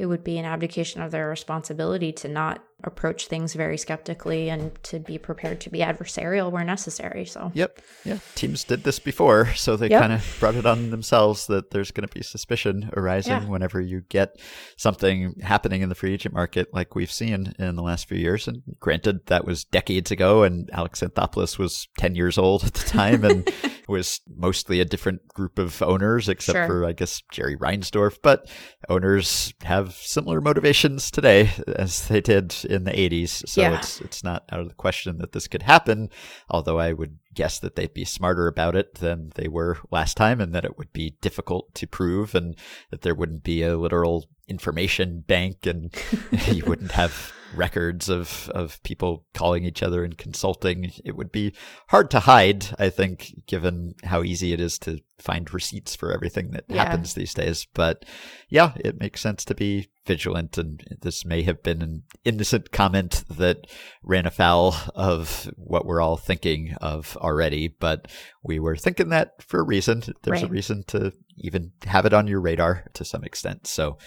it would be an abdication of their responsibility to not approach things very skeptically and to be prepared to be adversarial where necessary. So Yep. Yeah. Teams did this before, so they Yep. kind of brought it on themselves that there's going to be suspicion arising Yeah. whenever you get something happening in the free agent market like we've seen in the last few years. And granted, that was decades ago, and Alex Anthopoulos was 10 years old at the time and [LAUGHS] was mostly a different group of owners, except Sure. for, I guess, Jerry Reinsdorf. But owners have similar motivations today as they did in the 80s. So Yeah. it's, it's not out of the question that this could happen although I would guess that they'd be smarter about it than they were last time and that it would be difficult to prove and that there wouldn't be a literal information bank and [LAUGHS] you wouldn't have records of, of people calling each other and consulting. It would be hard to hide, I think, given how easy it is to find receipts for everything that Yeah. happens these days. But yeah, it makes sense to be vigilant. And this may have been an innocent comment that ran afoul of what we're all thinking of already, but we were thinking that for a reason. There's a reason to even have it on your radar to some extent. So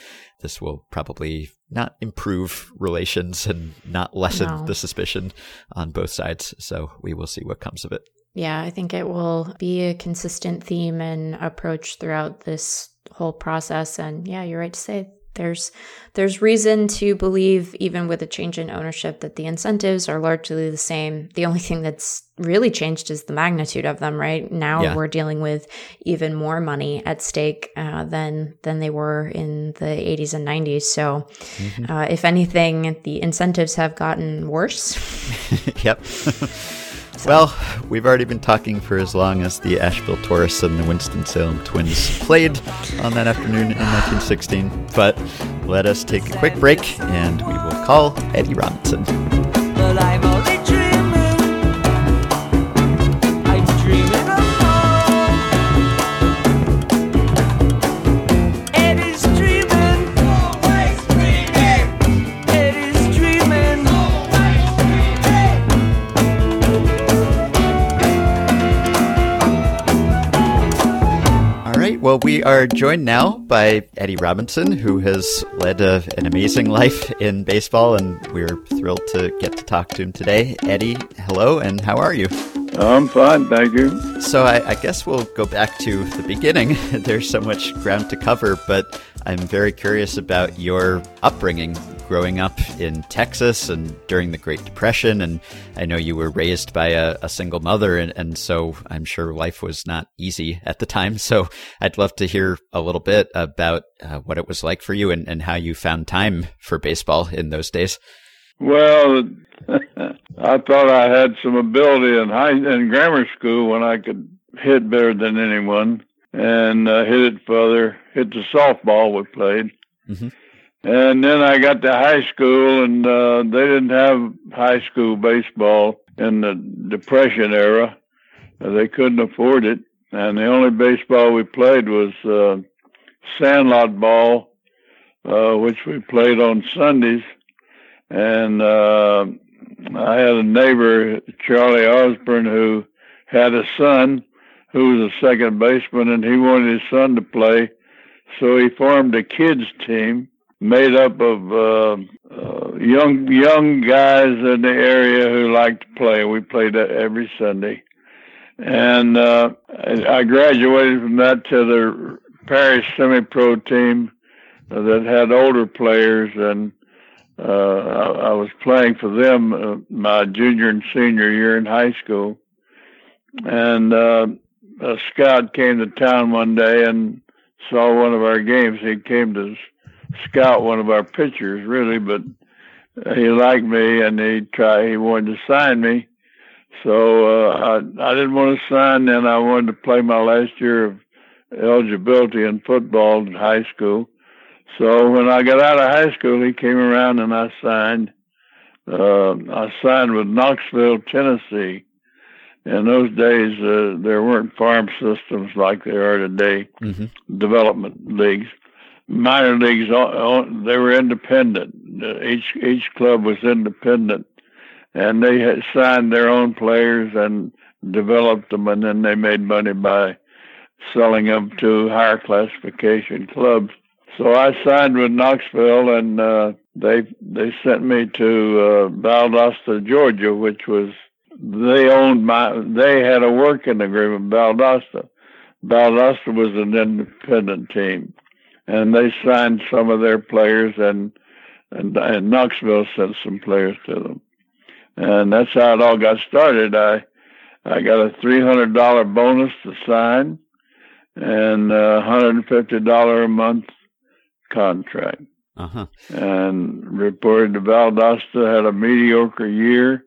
this will probably not improve relations and not lessen No. the suspicion on both sides. So we will see what comes of it. Yeah, I think it will be a consistent theme and approach throughout this whole process. And yeah, you're right to say there's there's reason to believe, even with a change in ownership, that the incentives are largely the same. The only thing that's really changed is the magnitude of them. Right now, Yeah. we're dealing with even more money at stake uh, than than they were in the 80s and 90s. So, uh, if anything, the incentives have gotten worse. [LAUGHS] yep. [LAUGHS] Well, we've already been talking for as long as the Asheville Tourists and the Winston-Salem Twins played on that afternoon in 1916, but let us take a quick break and we will call Eddie Robinson. Well, we are joined now by Eddie Robinson, who has led a, an amazing life in baseball, and we're thrilled to get to talk to him today. Eddie, hello, and how are you? I'm fine, thank you. So, I, I guess we'll go back to the beginning. [LAUGHS] There's so much ground to cover, but I'm very curious about your upbringing growing up in Texas and during the Great Depression. And I know you were raised by a, a single mother, and, and so I'm sure life was not easy at the time. So I'd love to hear a little bit about uh, what it was like for you and, and how you found time for baseball in those days. Well, [LAUGHS] I thought I had some ability in high in grammar school when I could hit better than anyone and uh, hit it further, hit the softball we played. Mhm. And then I got to high school, and uh, they didn't have high school baseball in the Depression era. They couldn't afford it, and the only baseball we played was uh, sandlot ball, uh, which we played on Sundays. And uh, I had a neighbor, Charlie Osborne, who had a son who was a second baseman, and he wanted his son to play. So he formed a kids team made up of uh, uh, young young guys in the area who liked to play. We played that every Sunday, and uh, I graduated from that to the parish semi-pro team that had older players, and uh, I, I was playing for them uh, my junior and senior year in high school. And uh, a scout came to town one day and saw one of our games. He came to scout one of our pitchers, really, but he liked me and he tried. He wanted to sign me. So uh, I I didn't want to sign. Then I wanted to play my last year of eligibility in football in high school. So when I got out of high school, he came around and I signed. Uh, I signed with Knoxville, Tennessee. In those days, uh, there weren't farm systems like there are today, hmm development leagues. Minor leagues, they were independent. Each each club was independent, and they had signed their own players and developed them, and then they made money by selling them to higher classification clubs. So I signed with Knoxville, and uh, they they sent me to uh, Valdosta, Georgia, which was they owned my they had a working agreement. Valdosta, Valdosta was an independent team, and they signed some of their players, and and, and Knoxville sent some players to them, and that's how it all got started. I I got a three hundred dollar bonus to sign, and a hundred and fifty dollar a month contract Uh huh. and reported to Valdosta had a mediocre year.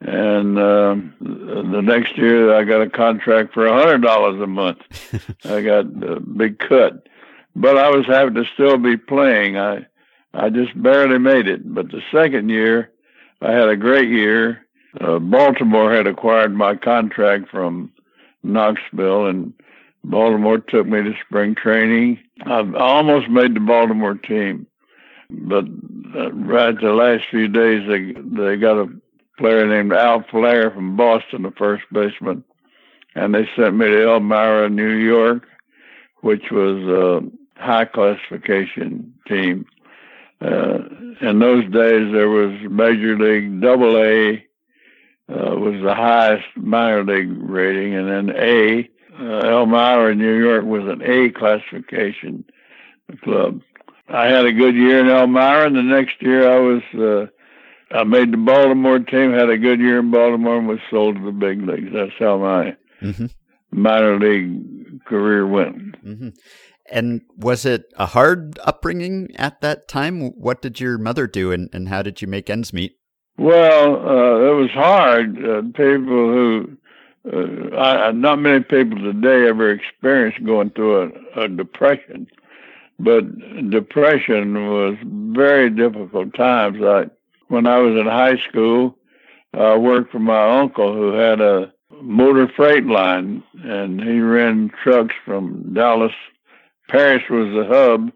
And um, the next year, I got a contract for a hundred dollars a month. [LAUGHS] I got a big cut, but I was happy to still be playing. I I just barely made it. But the second year, I had a great year. Uh, Baltimore had acquired my contract from Knoxville, and Baltimore took me to spring training. I almost made the Baltimore team, but uh, right the last few days they they got a player named Al Flair from Boston, the first baseman, and they sent me to Elmira, New York, which was a high classification team. Uh, in those days, there was Major League Double A uh, was the highest minor league rating, and then A. Uh, Elmira, New York, was an A classification club. I had a good year in Elmira, and the next year I was uh, I made the Baltimore team, had a good year in Baltimore, and was sold to the big leagues. That's how my hmm minor league career went. hmm And was it a hard upbringing at that time? What did your mother do, and, and how did you make ends meet? Well, uh, it was hard. Uh, people who, uh, I, not many people today ever experienced going through a, a depression, but depression was very difficult times. I, when I was in high school, I worked for my uncle who had a motor freight line, and he ran trucks from Dallas. Paris was the hub,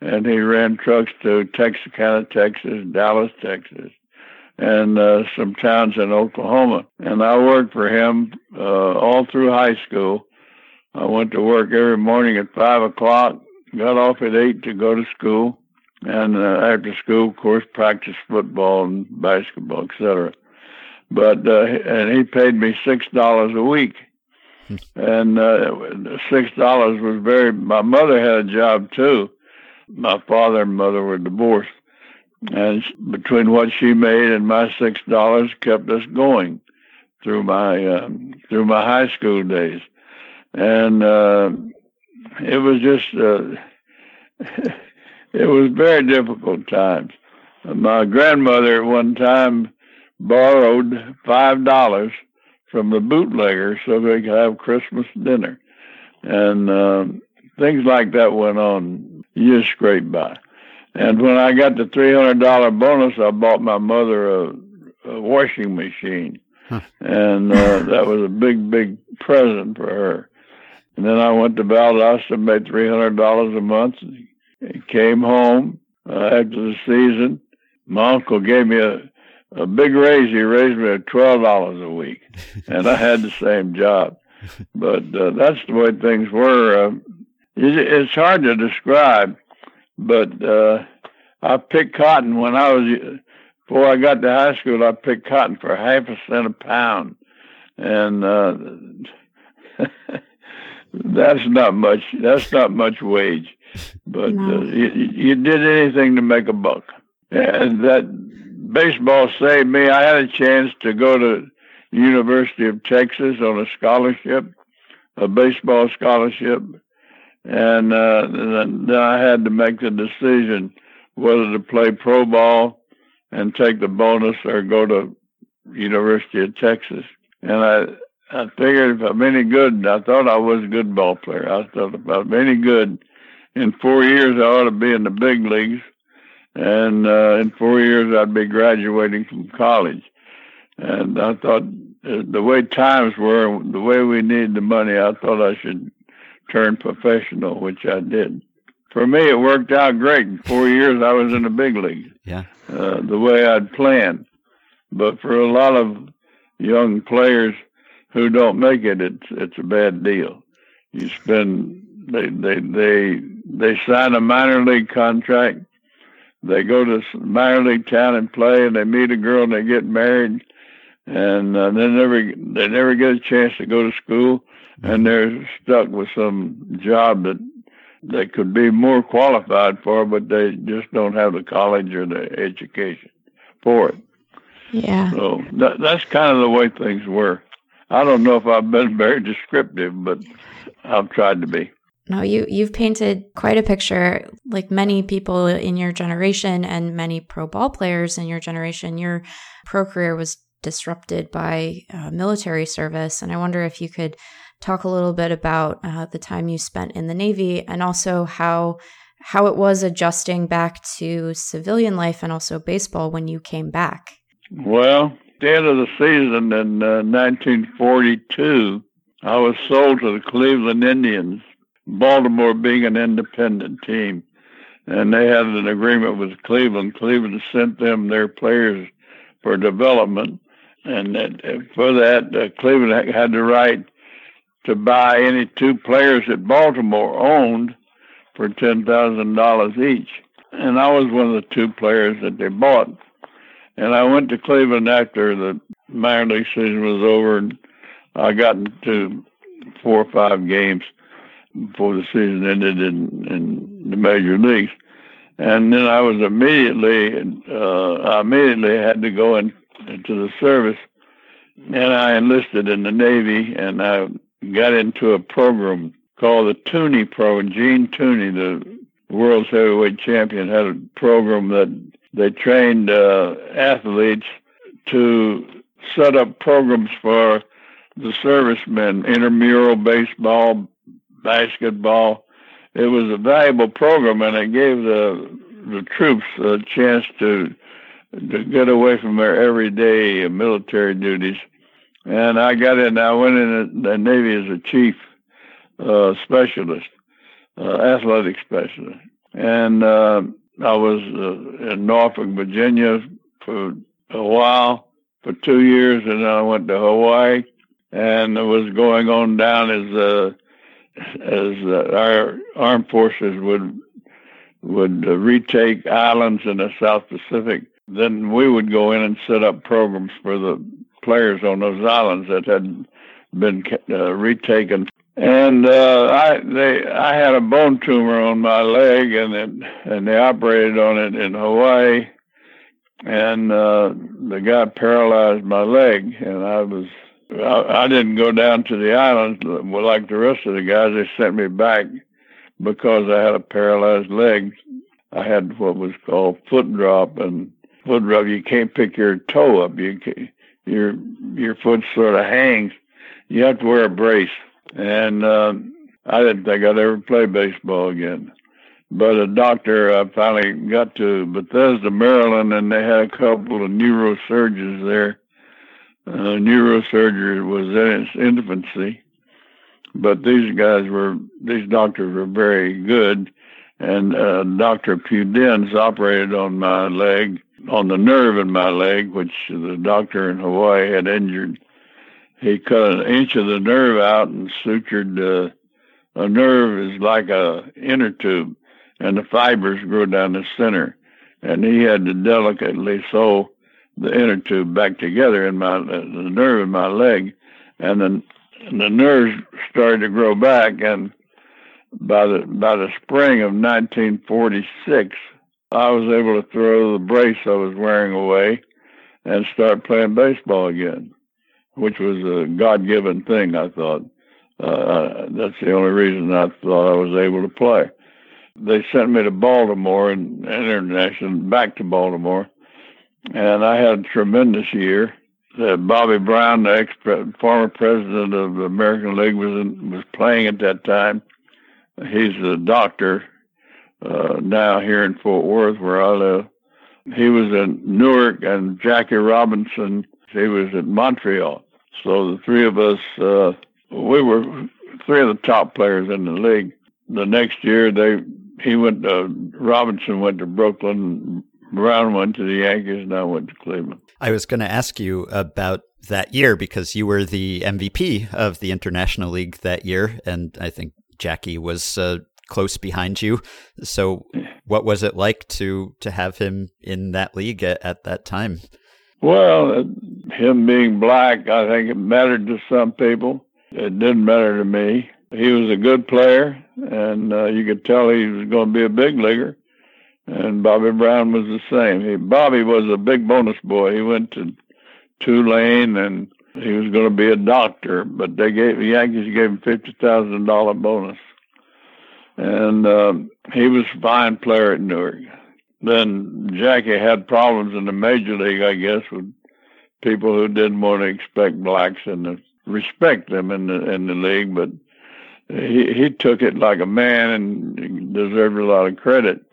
and he ran trucks to Texarkana, Texas, Dallas, Texas and uh, some towns in Oklahoma. And I worked for him uh, all through high school. I went to work every morning at five o'clock, got off at eight to go to school, and uh, after school, of course, practice football and basketball, etc. But uh, and he paid me six dollars a week, and uh, six dollars was very. My mother had a job too. My father and mother were divorced, and between what she made and my six dollars kept us going through my um, through my high school days, and uh, it was just uh, [LAUGHS] it was very difficult times. My grandmother at one time borrowed five dollars from the bootlegger so they could have Christmas dinner, and uh, things like that went on. You just scrape by. And when I got the three hundred dollar bonus, I bought my mother a, a washing machine, and uh, that was a big, big present for her. And then I went to Valdosta, and made three hundred dollars a month, and came home uh, after the season. My uncle gave me a a big raise. He raised me at twelve dollars a week, and I had the same job. But uh, that's the way things were. Uh, it's hard to describe, but uh, I picked cotton when I was before I got to high school. I picked cotton for half a cent a pound, and uh, [LAUGHS] that's not much. That's not much wage, but No. uh, you, you did anything to make a buck, and that baseball saved me. I had a chance to go to University of Texas on a scholarship, a baseball scholarship, and uh, then I had to make the decision whether to play pro ball and take the bonus or go to University of Texas. And I I figured if I'm any good, I thought I was a good ball player. I thought if I'm any good, in four years I ought to be in the big leagues, and uh, in four years I'd be graduating from college. And I thought uh, the way times were, the way we needed the money, I thought I should turn professional, which I did. For me, it worked out great. In four years, I was in the big leagues Yeah. uh, the way I'd planned. But for a lot of young players who don't make it, it's it's a bad deal. You spend they they they they sign a minor league contract. They go to s- minor league town and play, and they meet a girl and they get married, and uh, they never they never get a chance to go to school, and they're stuck with some job that they could be more qualified for, but they just don't have the college or the education for it. Yeah. So that, that's kind of the way things were. I don't know if I've been very descriptive, but I've tried to be. No, you you've painted quite a picture. Like many people in your generation and many pro ball players in your generation, your pro career was disrupted by uh, military service. And I wonder if you could talk a little bit about uh, the time you spent in the Navy and also how how it was adjusting back to civilian life and also baseball when you came back. Well, the end of the season in uh, 1942, I was sold to the Cleveland Indians, Baltimore being an independent team. And they had an agreement with Cleveland. Cleveland sent them their players for development. And that, for that, uh, Cleveland had the right to buy any two players that Baltimore owned for $10,000 each. And I was one of the two players that they bought. And I went to Cleveland after the minor league season was over, and I got into four or five games before the season ended in, in the major leagues. And then I was immediately, uh, I immediately had to go in, into the service, and I enlisted in the Navy, and I got into a program called the Tunney Program. Gene Tunney, the world's heavyweight champion, had a program that they trained uh, athletes to set up programs for the servicemen, intramural baseball, basketball. It was a valuable program, and it gave the the troops a chance to to get away from their everyday military duties. And I got in. I went in the Navy as a chief uh, specialist, uh, athletic specialist, and uh, I was uh, in Norfolk, Virginia for a while, for two years, and then I went to Hawaii, and was going on down as a as uh, our armed forces would would uh, retake islands in the South Pacific, then we would go in and set up programs for the players on those islands that had been uh, retaken. And uh, I they I had a bone tumor on my leg, and it, and they operated on it in Hawaii, and uh, the guy paralyzed my leg, and I was I, didn't go down to the islands like the rest of the guys. They sent me back because I had a paralyzed leg. I had what was called foot drop, and foot drop you can't pick your toe up. You your your foot sort of hangs. You have to wear a brace, and uh, I didn't think I'd ever play baseball again. But a doctor, I finally got to Bethesda, Maryland, and they had a couple of neurosurgeons there. Uh, neurosurgery was in its infancy, but these guys were, these doctors were very good. And uh, Dr. Pudens operated on my leg, on the nerve in my leg, which the doctor in Hawaii had injured. He cut an inch of the nerve out and sutured. Uh, a nerve is like a inner tube, and the fibers grow down the center. And he had to delicately sew the inner tube back together in my the nerve in my leg, and then the nerves started to grow back. And by the by the spring of 1946, I was able to throw the brace I was wearing away and start playing baseball again, which was a God-given thing. I thought uh, that's the only reason I thought I was able to play. They sent me to Baltimore and international back to Baltimore and I had a tremendous year. Bobby Brown, the ex former president of the American League, was in, was playing at that time. He's a doctor uh, now here in Fort Worth, where I live. He was in Newark, and Jackie Robinson. He was at Montreal. So the three of us, uh, we were three of the top players in the league. The next year, they he went. To, Robinson went to Brooklyn. Brown went to the Yankees and I went to Cleveland. I was going to ask you about that year because you were the MVP of the International League that year, and I think Jackie was uh, close behind you. So, what was it like to to have him in that league at, at that time? Well, uh, him being black, I think it mattered to some people. It didn't matter to me. He was a good player, and uh, you could tell he was going to be a big leaguer and Bobby Brown was the same. He, Bobby was a big bonus boy. He went to Tulane and he was going to be a doctor, but they gave the Yankees gave him fifty thousand dollar bonus, and uh, he was a fine player at Newark. Then Jackie had problems in the major league, I guess, with people who didn't want to expect blacks and respect them in the in the league, but he he took it like a man and deserved a lot of credit.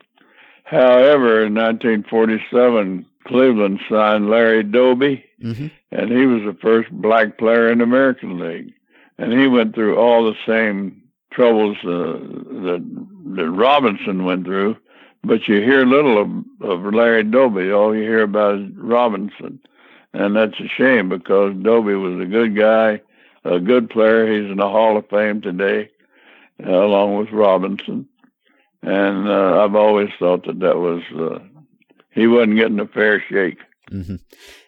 However, in 1947, Cleveland signed Larry Doby, mm-hmm. and he was the first black player in the American League. And he went through all the same troubles uh, that, that Robinson went through, but you hear little of, of Larry Doby. All you hear about is Robinson. And that's a shame because Doby was a good guy, a good player. He's in the Hall of Fame today, uh, along with Robinson and uh, I've always thought that that was uh, he wasn't getting a fair shake. Mm-hmm.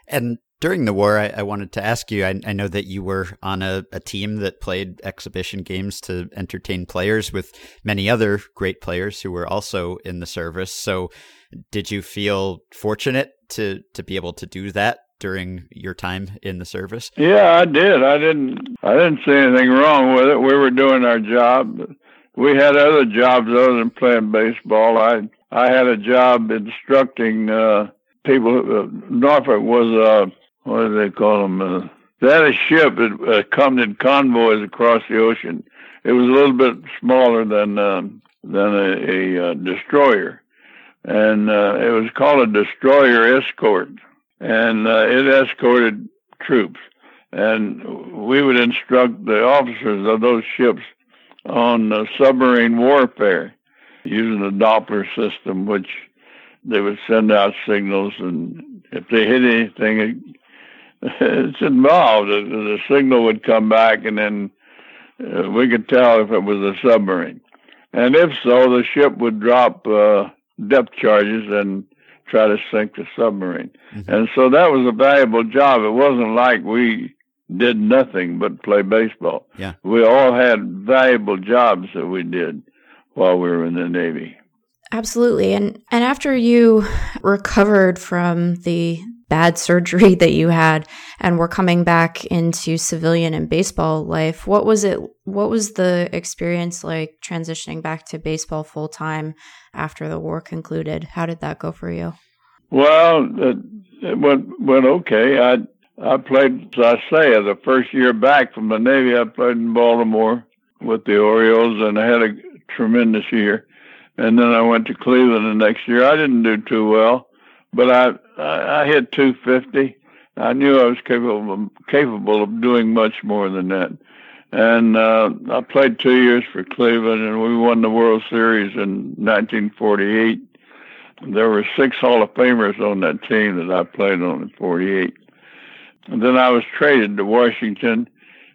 And during the war, I, I, wanted to ask you. I, I know that you were on a, a, team that played exhibition games to entertain players with many other great players who were also in the service. So, did you feel fortunate to to be able to do that during your time in the service? Yeah, I did. I didn't. I didn't see anything wrong with it. We were doing our job we had other jobs other than playing baseball. I I had a job instructing uh, people. Uh, Norfolk was uh, what do they call them? Uh, they had a ship that uh, in convoys across the ocean. It was a little bit smaller than um, than a, a, uh, destroyer, and uh, it was called a destroyer escort, and uh, it escorted troops. And we would instruct the officers of those ships on uh, submarine warfare using the Doppler system, which they would send out signals, and if they hit anything, it, [LAUGHS] it's involved. The, the signal would come back, and then uh, we could tell if it was a submarine. And if so, the ship would drop uh, depth charges and try to sink the submarine. And so that was a valuable job. It wasn't like we did nothing but play baseball. Yeah. We all had valuable jobs that we did while we were in the Navy. Absolutely. And and after you recovered from the bad surgery [LAUGHS] that you had and were coming back into civilian and baseball life, what was it what was the experience like transitioning back to baseball full time after the war concluded? How did that go for you? Well, it, it went went okay. I I played, as I say, the first year back from the Navy, I played in Baltimore with the Orioles, and I had a tremendous year. And then I went to Cleveland the next year. I didn't do too well, but I I, I hit 250. I knew I was capable of, capable of doing much more than that. And uh, I played two years for Cleveland, and we won the World Series in 1948. There were six Hall of Famers on that team that I played on in '48. Then I was traded to Washington,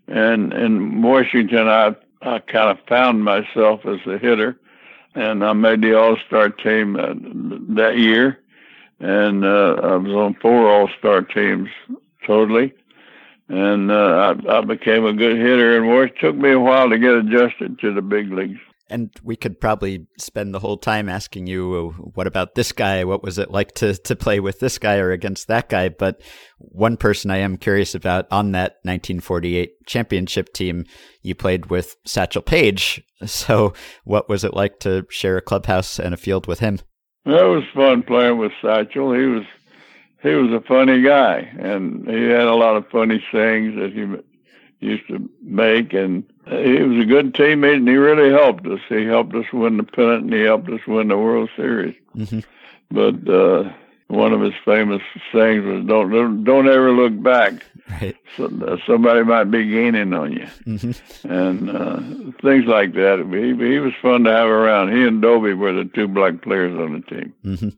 and in Washington, I I kind of found myself as a hitter, and I made the All Star team uh, that year, and uh, I was on four All Star teams totally, and uh, I, I became a good hitter. And it took me a while to get adjusted to the big leagues. And we could probably spend the whole time asking you, uh, what about this guy? What was it like to, to play with this guy or against that guy? But one person I am curious about on that 1948 championship team, you played with Satchel Paige. [LAUGHS] So what was it like to share a clubhouse and a field with him? That was fun playing with Satchel. He was he was a funny guy, and he had a lot of funny sayings that he used to make, and he was a good teammate, and he really helped us. He helped us win the pennant, and he helped us win the World Series. Mhm. But uh, one of his famous sayings was, "Don't don't, don't ever look back. Right. So, uh, somebody might be gaining on you." hmm and uh, things like that. He, he was fun to have around. He and Doby were the two black players on the team. hmm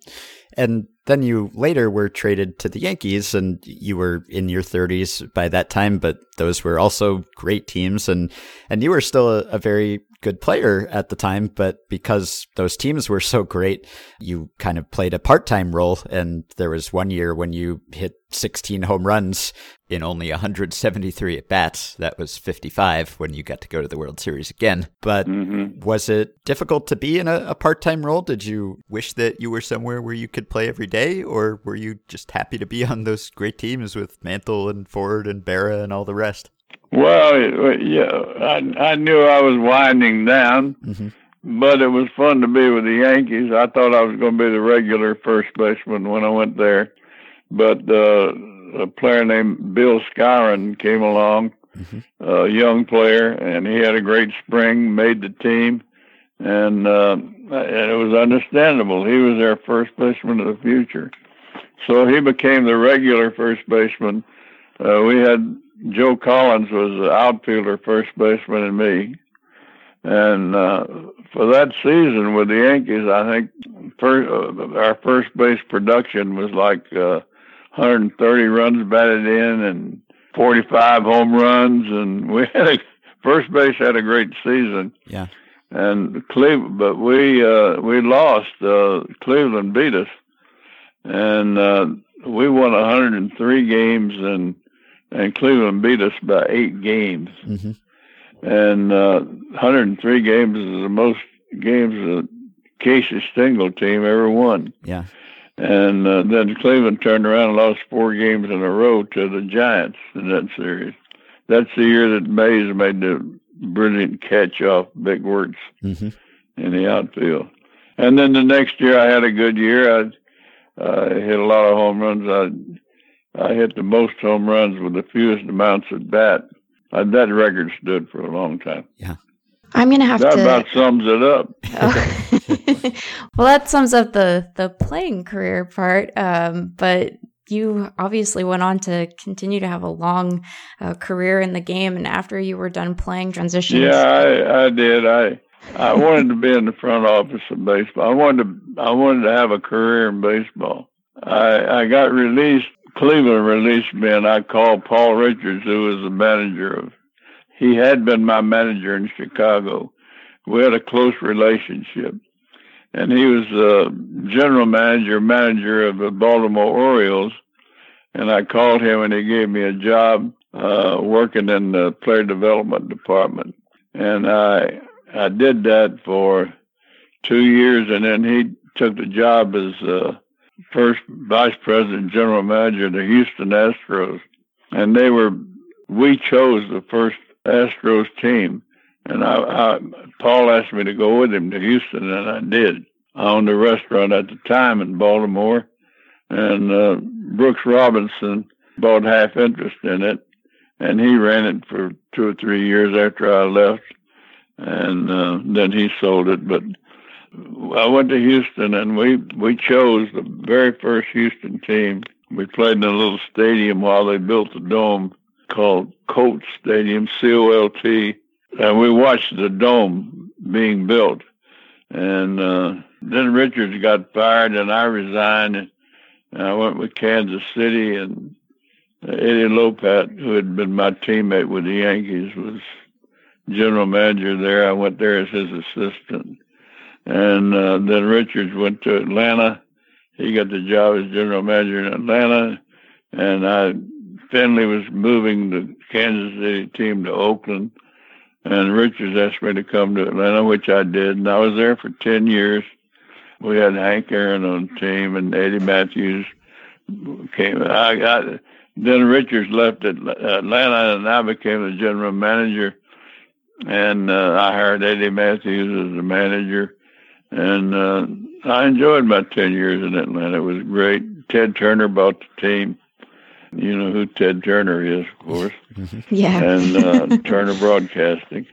And then you later were traded to the Yankees, and you were in your 30s by that time. But those were also great teams, and and you were still a, a very good player at the time. But because those teams were so great, you kind of played a part time role. And there was one year when you hit 16 home runs in only 173 at bats. That was 55 when you got to go to the World Series again. But hmm was it difficult to be in a, a part time role? Did you wish that you were somewhere where you could play every day, or were you just happy to be on those great teams with Mantle and Ford and Berra and all the rest? Well, yeah, I I knew I was winding down, hmm but it was fun to be with the Yankees. I thought I was going to be the regular first baseman when I went there, but uh, a player named Bill Skowron came along, Mhm. a young player, and he had a great spring, made the team, and uh, and it was understandable. He was their first baseman of the future, so he became the regular first baseman. Uh, we had Joe Collins was the outfielder, first baseman, and me. And uh, for that season with the Yankees, I think first, uh, our first base production was like uh, 130 runs batted in and 45 home runs, and [LAUGHS] we had a first base had a great season. Yeah. And Cleveland, but we uh, we lost. Uh, Cleveland beat us, and uh, we won 103 games, and and Cleveland beat us by eight games. hmm And uh, 103 games is the most games that Casey Stengel team ever won. Yeah. And uh, then Cleveland turned around and lost four games in a row to the Giants in that series. That's the year that Mays made the brilliant catch off Vic Wertz hmm in the outfield. And then the next year, I had a good year. I uh, hit a lot of home runs. I I hit the most home runs with the fewest amounts at bat. Uh, that record stood for a long time. Yeah. I'm gonna have That to. about sums it up. Oh. [LAUGHS] well, that sums up the the playing career part. Um, but you obviously went on to continue to have a long uh, career in the game, and after you were done playing, transitioned. Yeah, I, I did. I I wanted to be in the front office of baseball. I wanted to I wanted to have a career in baseball. I I got released. Cleveland released me, and I called Paul Richards, who was the manager of he had been my manager in Chicago. We had a close relationship. And he was the general manager, manager of the Baltimore Orioles. And I called him and he gave me a job uh, working in the player development department. And I I did that for two years, and then he took the job as uh, first vice president, general manager of the Houston Astros. And they were we chose the first Astros team, and I, I Paul asked me to go with him to Houston, and I did. I owned a restaurant at the time in Baltimore, and uh, Brooks Robinson bought half interest in it, and he ran it for two or three years after I left, and uh, then he sold it. But I went to Houston, and we we chose the very first Houston team. We played in a little stadium while they built the dome called Colt Stadium, C O L T, and we watched the dome being built. And uh, then Richards got fired, and I resigned. And I went with Kansas City, and Eddie Lopat, who had been my teammate with the Yankees, was general manager there. I went there as his assistant. And uh, then Richards went to Atlanta. He got the job as general manager in Atlanta. And I Finley was moving the Kansas City team to Oakland, and Richards asked me to come to Atlanta, which I did, and I was there for ten years. We had Hank Aaron on the team, and Eddie Mathews came. I got then Richards left Atlanta, and I became the general manager, and uh, I hired Eddie Mathews as the manager, and uh, I enjoyed my ten years in Atlanta. It was great. Ted Turner bought the team you know who Ted Turner is, of course. [LAUGHS] Yeah. and uh, Turner Broadcasting.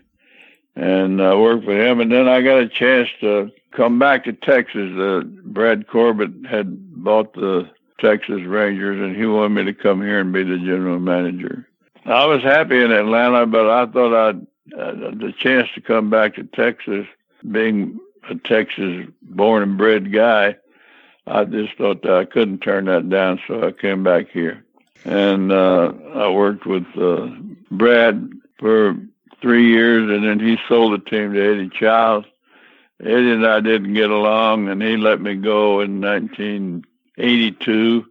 And I worked with him. And then I got a chance to come back to Texas. Uh, Brad Corbett had bought the Texas Rangers, and he wanted me to come here and be the general manager. I was happy in Atlanta, but I thought I'd uh, the chance to come back to Texas, being a Texas born and bred guy, I just thought I couldn't turn that down, so I came back here and uh, I worked with uh, Brad for three years, and then he sold the team to Eddie Chiles. Eddie and I didn't get along, and he let me go in 1982,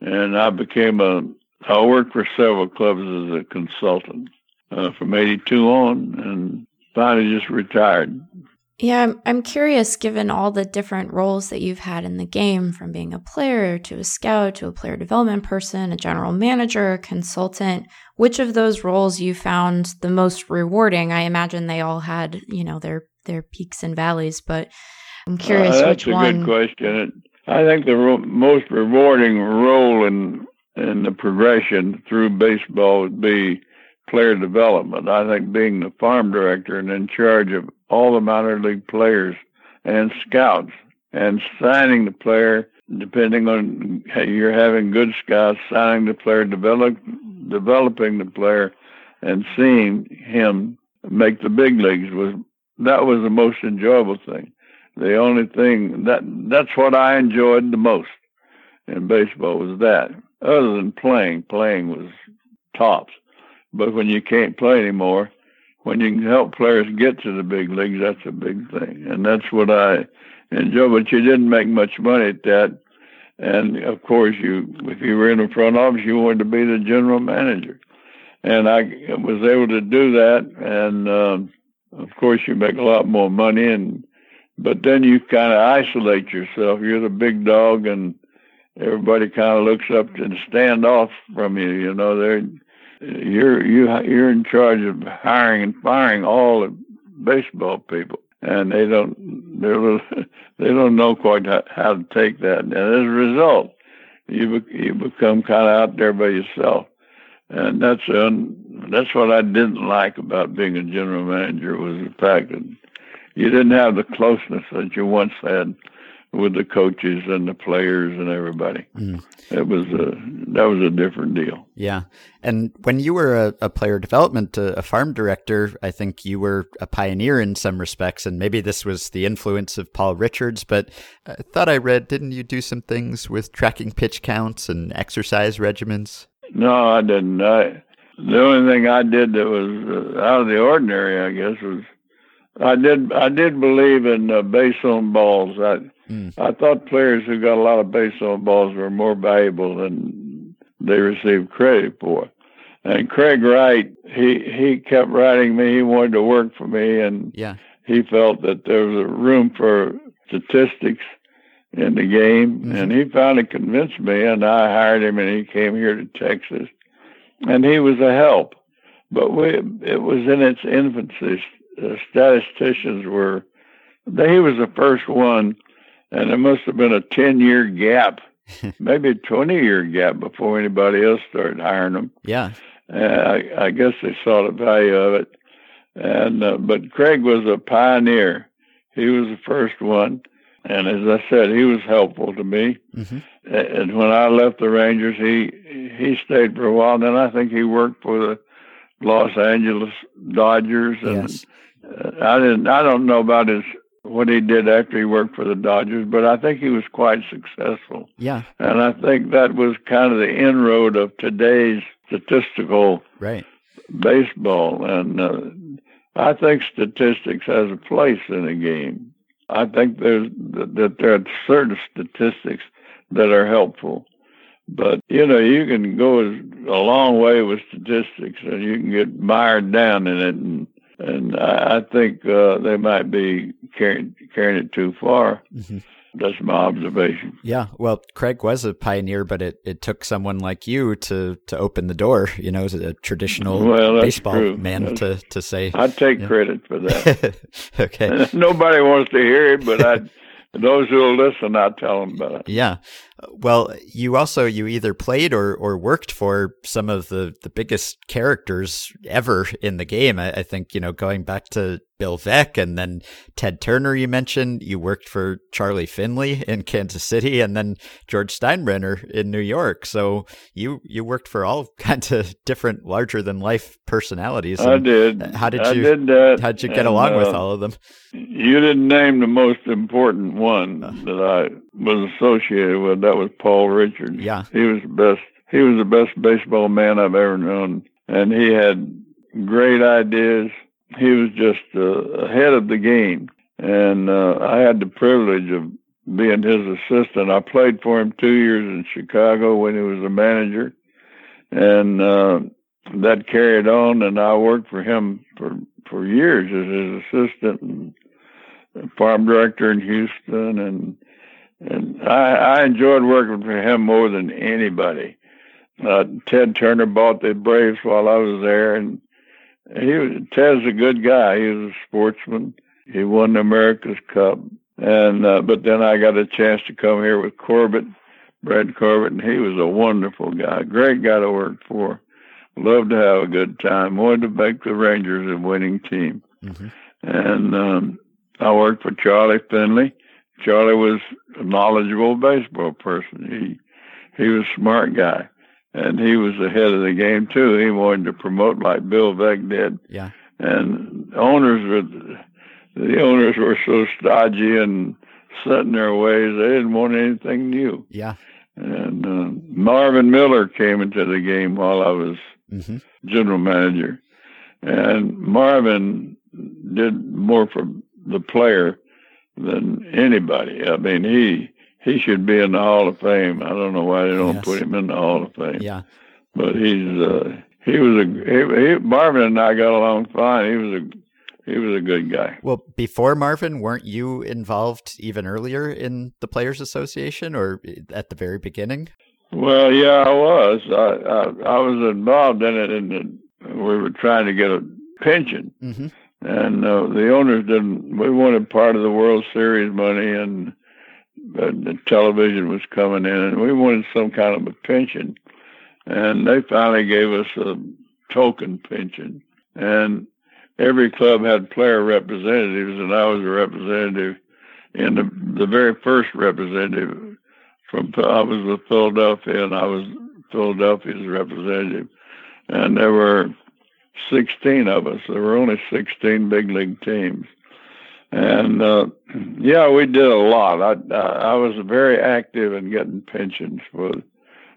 and I became a. I worked for several clubs as a consultant uh, from '82 on, and finally just retired. Yeah, I'm, I'm curious, given all the different roles that you've had in the game, from being a player to a scout to a player development person, a general manager, a consultant, which of those roles you found the most rewarding? I imagine they all had, you know, their their peaks and valleys, but I'm curious uh, which that's a good question. I think the ro- most rewarding role in in the progression through baseball would be player development. I think being the farm director and in charge of all the minor league players and scouts and signing the player depending on you're having good scouts signing the player develop developing the player and seeing him make the big leagues was that was the most enjoyable thing. The only thing that that's what i enjoyed the most in baseball was that. Other than playing playing was tops. But when you can't play anymore when you can help players get to the big leagues, that's a big thing, and that's what I enjoy. But you didn't make much money at that, and of course, you if you were in the front office, you wanted to be the general manager, and I was able to do that, and um, of course, you make a lot more money, and but then you kind of isolate yourself. You're the big dog, and everybody kind of looks up and stand off from you. You know, they're you're you you're in charge of hiring and firing all the baseball people, and they don't they're [LAUGHS] they don't know quite how, how to take that. And as a result, you be, you become kind of out there by yourself, and that's un, that's what I didn't like about being a general manager was the fact that you didn't have the closeness that you once had with the coaches and the players and everybody. Mm. It was a that was a different deal. Yeah. And when you were a, a player development, a, a, farm director, I think you were a pioneer in some respects. And maybe this was the influence of Paul Richards, but I thought I read, didn't you do some things with tracking pitch counts and exercise regimens? No, I didn't. I, the only thing I did that was uh, out of the ordinary, I guess, was I did I did believe in uh, base on balls. I Mm. I thought players who got a lot of base on balls were more valuable than they received credit for. And Craig Wright, he he kept writing me. He wanted to work for me, and Yeah. he felt that there was a room for statistics in the game, Mhm. and he finally convinced me, and I hired him, and he came here to Texas, and he was a help. But we, it was in its infancy. Uh, statisticians were, he was the first one, and there must have been a 10 year gap, [LAUGHS] maybe a 20 year gap before anybody else started hiring them. Yeah. Uh, I, I guess they saw the value of it. And uh, but Craig was a pioneer. He was the first one, and as I said, he was helpful to me. hmm And when I left the Rangers, he he stayed for a while. Then I think he worked for the Los Angeles Dodgers, and Yes. uh, I didn't. I don't know about his what he did after he worked for the Dodgers, but I think he was quite successful. Yeah. And I think that was kind of the inroad of today's statistical Right. baseball. And uh, I think statistics has a place in a game. I think there's that there are certain statistics that are helpful. But you know, you can go as- a long way with statistics, and you can get mired down in it. And and I think uh, they might be carrying carrying it too far. hmm That's my observation. Yeah. Well, Craig was a pioneer, but it, it took someone like you to, to open the door, you know, as a traditional Well, baseball true. man to, to say, I take Yeah. credit for that. [LAUGHS] okay. [LAUGHS] Nobody wants to hear it, but I, [LAUGHS] those who will listen, I tell them about it. Yeah. Well, you also you either played or, or worked for some of the, the biggest characters ever in the game. I, I think, you know, going back to Bill Veeck and then Ted Turner you mentioned, you worked for Charlie Finley in Kansas City and then George Steinbrenner in New York. So you you worked for all [LAUGHS] kinds of different larger than life personalities. I did. How did I you- did that. How'd you get and, along with uh, all of them? You didn't name the most important one Uh. that I was associated with. That was Paul Richards. Yeah. He was the best. He was the best baseball man I've ever known, and he had great ideas. He was just uh, ahead of the game, and uh, I had the privilege of being his assistant. I played for him two years in Chicago when he was a manager, and uh, that carried on. And I worked for him for for years as his assistant and farm director in Houston, and and I, I enjoyed working for him more than anybody. Uh, Ted Turner bought the Braves while I was there, and he was Ted's a good guy. He was a sportsman. He won the America's Cup, and uh, but then I got a chance to come here with Corbett, Brad Corbett, and he was a wonderful guy. Great guy to work for. Loved to have a good time. Wanted to make the Rangers a winning team hmm and um, I worked for Charlie Finley. Charlie was a knowledgeable baseball person. He he was a smart guy, and he was ahead of the game too. He wanted to promote like Bill Veeck did, Yeah. and owners were the owners were so stodgy and set in their ways. They didn't want anything new. Yeah. And uh, Marvin Miller came into the game while I was hmm general manager, and Marvin did more for the player than anybody. I mean, he he should be in the Hall of Fame. I don't know why they don't Yes. put him in the Hall of Fame, Yeah. but he's uh, he was a he, he, Marvin and I got along fine. He was a he was a good guy. Well, before Marvin, weren't you involved even earlier in the Players Association or at the very beginning? Well, yeah, I was. I I, I was involved in it, and we were trying to get a pension. hmm and uh, the owners didn't. We wanted part of the World Series money, and uh, the television was coming in, and we wanted some kind of a pension. And they finally gave us a token pension, and every club had player representatives, and I was a representative. And the the very first representative from I was with Philadelphia, and I was Philadelphia's representative, and there were 16 of us. There were only 16 big league teams. And uh, yeah, we did a lot. I, I was very active in getting pensions for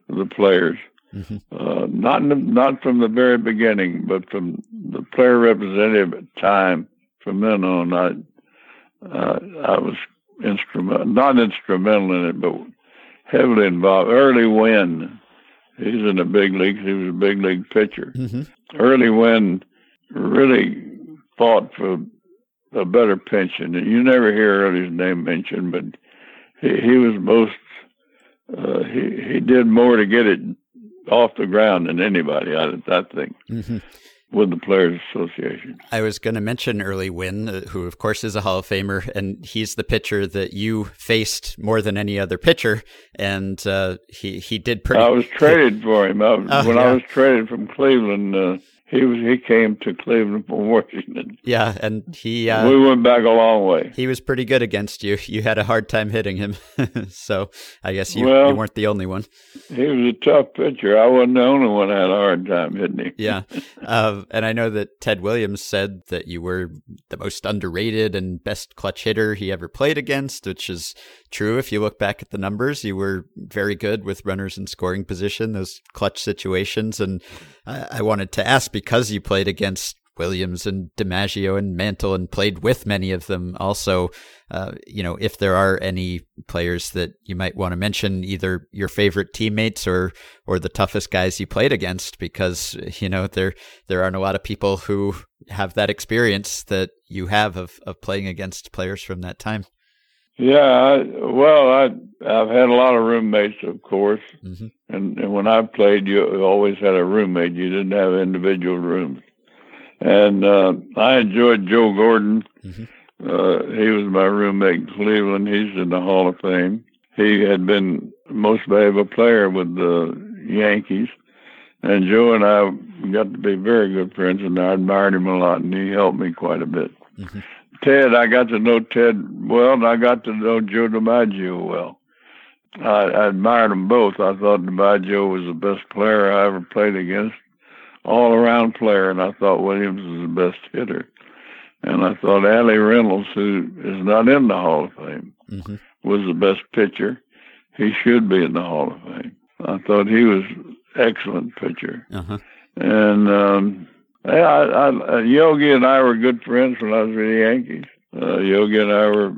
the players. Uh, not in the, not from the very beginning, but from the player representative time. From then on, I uh, I was instrumental, not instrumental in it, but heavily involved. Early Wynn, he's in the big leagues. He was a big league pitcher. hmm Early Wynn really fought for a better pension. And you never hear Early's name mentioned, but he, he was most uh, he he did more to get it off the ground than anybody. I, I think hmm with the Players Association. I was going to mention Early Wynn, uh, who of course is a Hall of Famer, and he's the pitcher that you faced more than any other pitcher, and uh, he he did pretty. I was traded for him. I, Oh, when yeah. I was traded from Cleveland, uh, he was he came to Cleveland from Washington. yeah, and he uh, we went back a long way. he was pretty good against you. You had a hard time hitting him, [LAUGHS] so I guess you, Well- you weren't the only one. He was a tough pitcher. I wasn't the only one that had a hard time hitting him. Yeah, uh, and I know that Ted Williams said that you were the most underrated and best clutch hitter he ever played against, which is true. If you look back at the numbers, you were very good with runners in scoring position, those clutch situations. And I, I wanted to ask because you played against Williams and DiMaggio and Mantle and played with many of them also, uh, you know, if there are any players that you might want to mention, either your favorite teammates or or the toughest guys you played against, because you know there there aren't a lot of people who have that experience that you have of of playing against players from that time. Yeah, I, well, I I've had a lot of roommates, of course, Mhm. and, and when I played, you always had a roommate. You didn't have individual rooms, and uh, I enjoyed Joe Gordon. Mhm. Uh, he was my roommate in Cleveland. He's in the Hall of Fame. He had been most valuable player with the Yankees, and Joe and I got to be very good friends, and I admired him a lot, and he helped me quite a bit. Mhm. Ted, I got to know Ted well, and I got to know Joe DiMaggio well. I, I admired them both. I thought DiMaggio was the best player I ever played against, all around player, and I thought Williams was the best hitter. And I thought Allie Reynolds, who is not in the Hall of Fame, hmm was the best pitcher. He should be in the Hall of Fame. I thought he was excellent pitcher. Uh-huh. And um, I, I, I, Yogi and I were good friends when I was with the Yankees. Uh, Yogi and I were,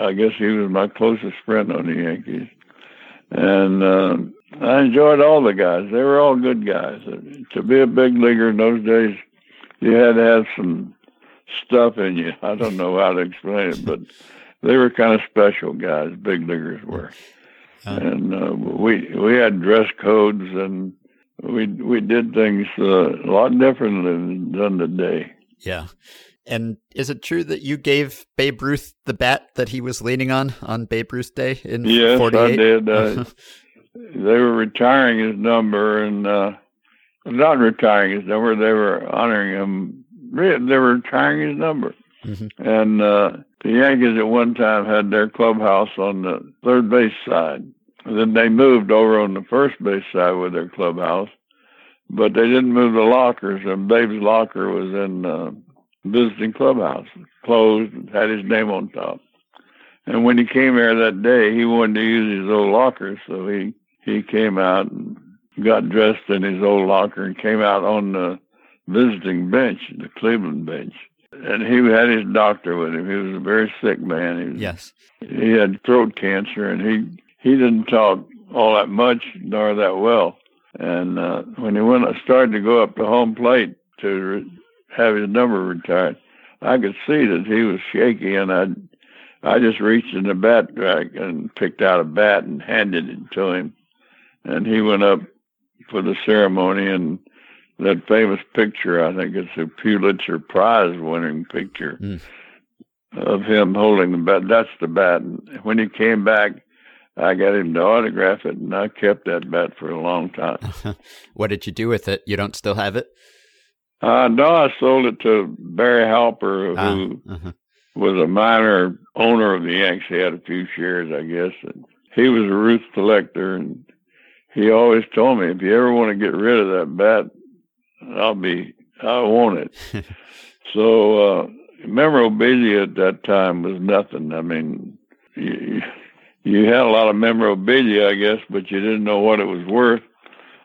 I guess he was my closest friend on the Yankees. And uh, I enjoyed all the guys. They were all good guys. Uh, To be a big leaguer in those days, you had to have some stuff in you. [LAUGHS] I don't know how to explain it, but they were kind of special guys. Big leaguers were, Uh. and uh, we we had dress codes and we we did things uh, a lot differently than done today. Yeah. And is it true that you gave Babe Ruth the bat that he was leaning on on Babe Ruth Day in Yes, 48? I did. Uh, they were retiring his number and uh, not retiring his number. They were honoring him. They were retiring his number. Mhm. And uh, the Yankees at one time had their clubhouse on the third base side. And then they moved over on the first base side with their clubhouse, but they didn't move the lockers. And Babe's locker was in uh, visiting clubhouse, closed, had his name on top. And when he came here that day, he wanted to use his old locker, so he he came out and got dressed in his old locker and came out on the visiting bench, the Cleveland bench. And he had his doctor with him. He was a very sick man. He was, Yes. he had throat cancer, and he he didn't talk all that much nor that well. And uh, when he went, started to go up to home plate to re- have his number retired, I could see that he was shaky, and I I just reached in the bat rack and picked out a bat and handed it to him, and he went up for the ceremony and. That famous picture, I think it's a Pulitzer Prize winning picture Mm. of him holding the bat. That's the bat. And when he came back, I got him to autograph it, and I kept that bat for a long time. [LAUGHS] what did you do with it? You don't still have it? Uh, no, I sold it to Barry Halper, who Ah, uh-huh. was a minor owner of the Yanks. He had a few shares, I guess. And he was a Ruth collector, and he always told me, if you ever want to get rid of that bat, I'll be, I want it. [LAUGHS] so, uh, memorabilia at that time was nothing. I mean, you, you had a lot of memorabilia, I guess, but you didn't know what it was worth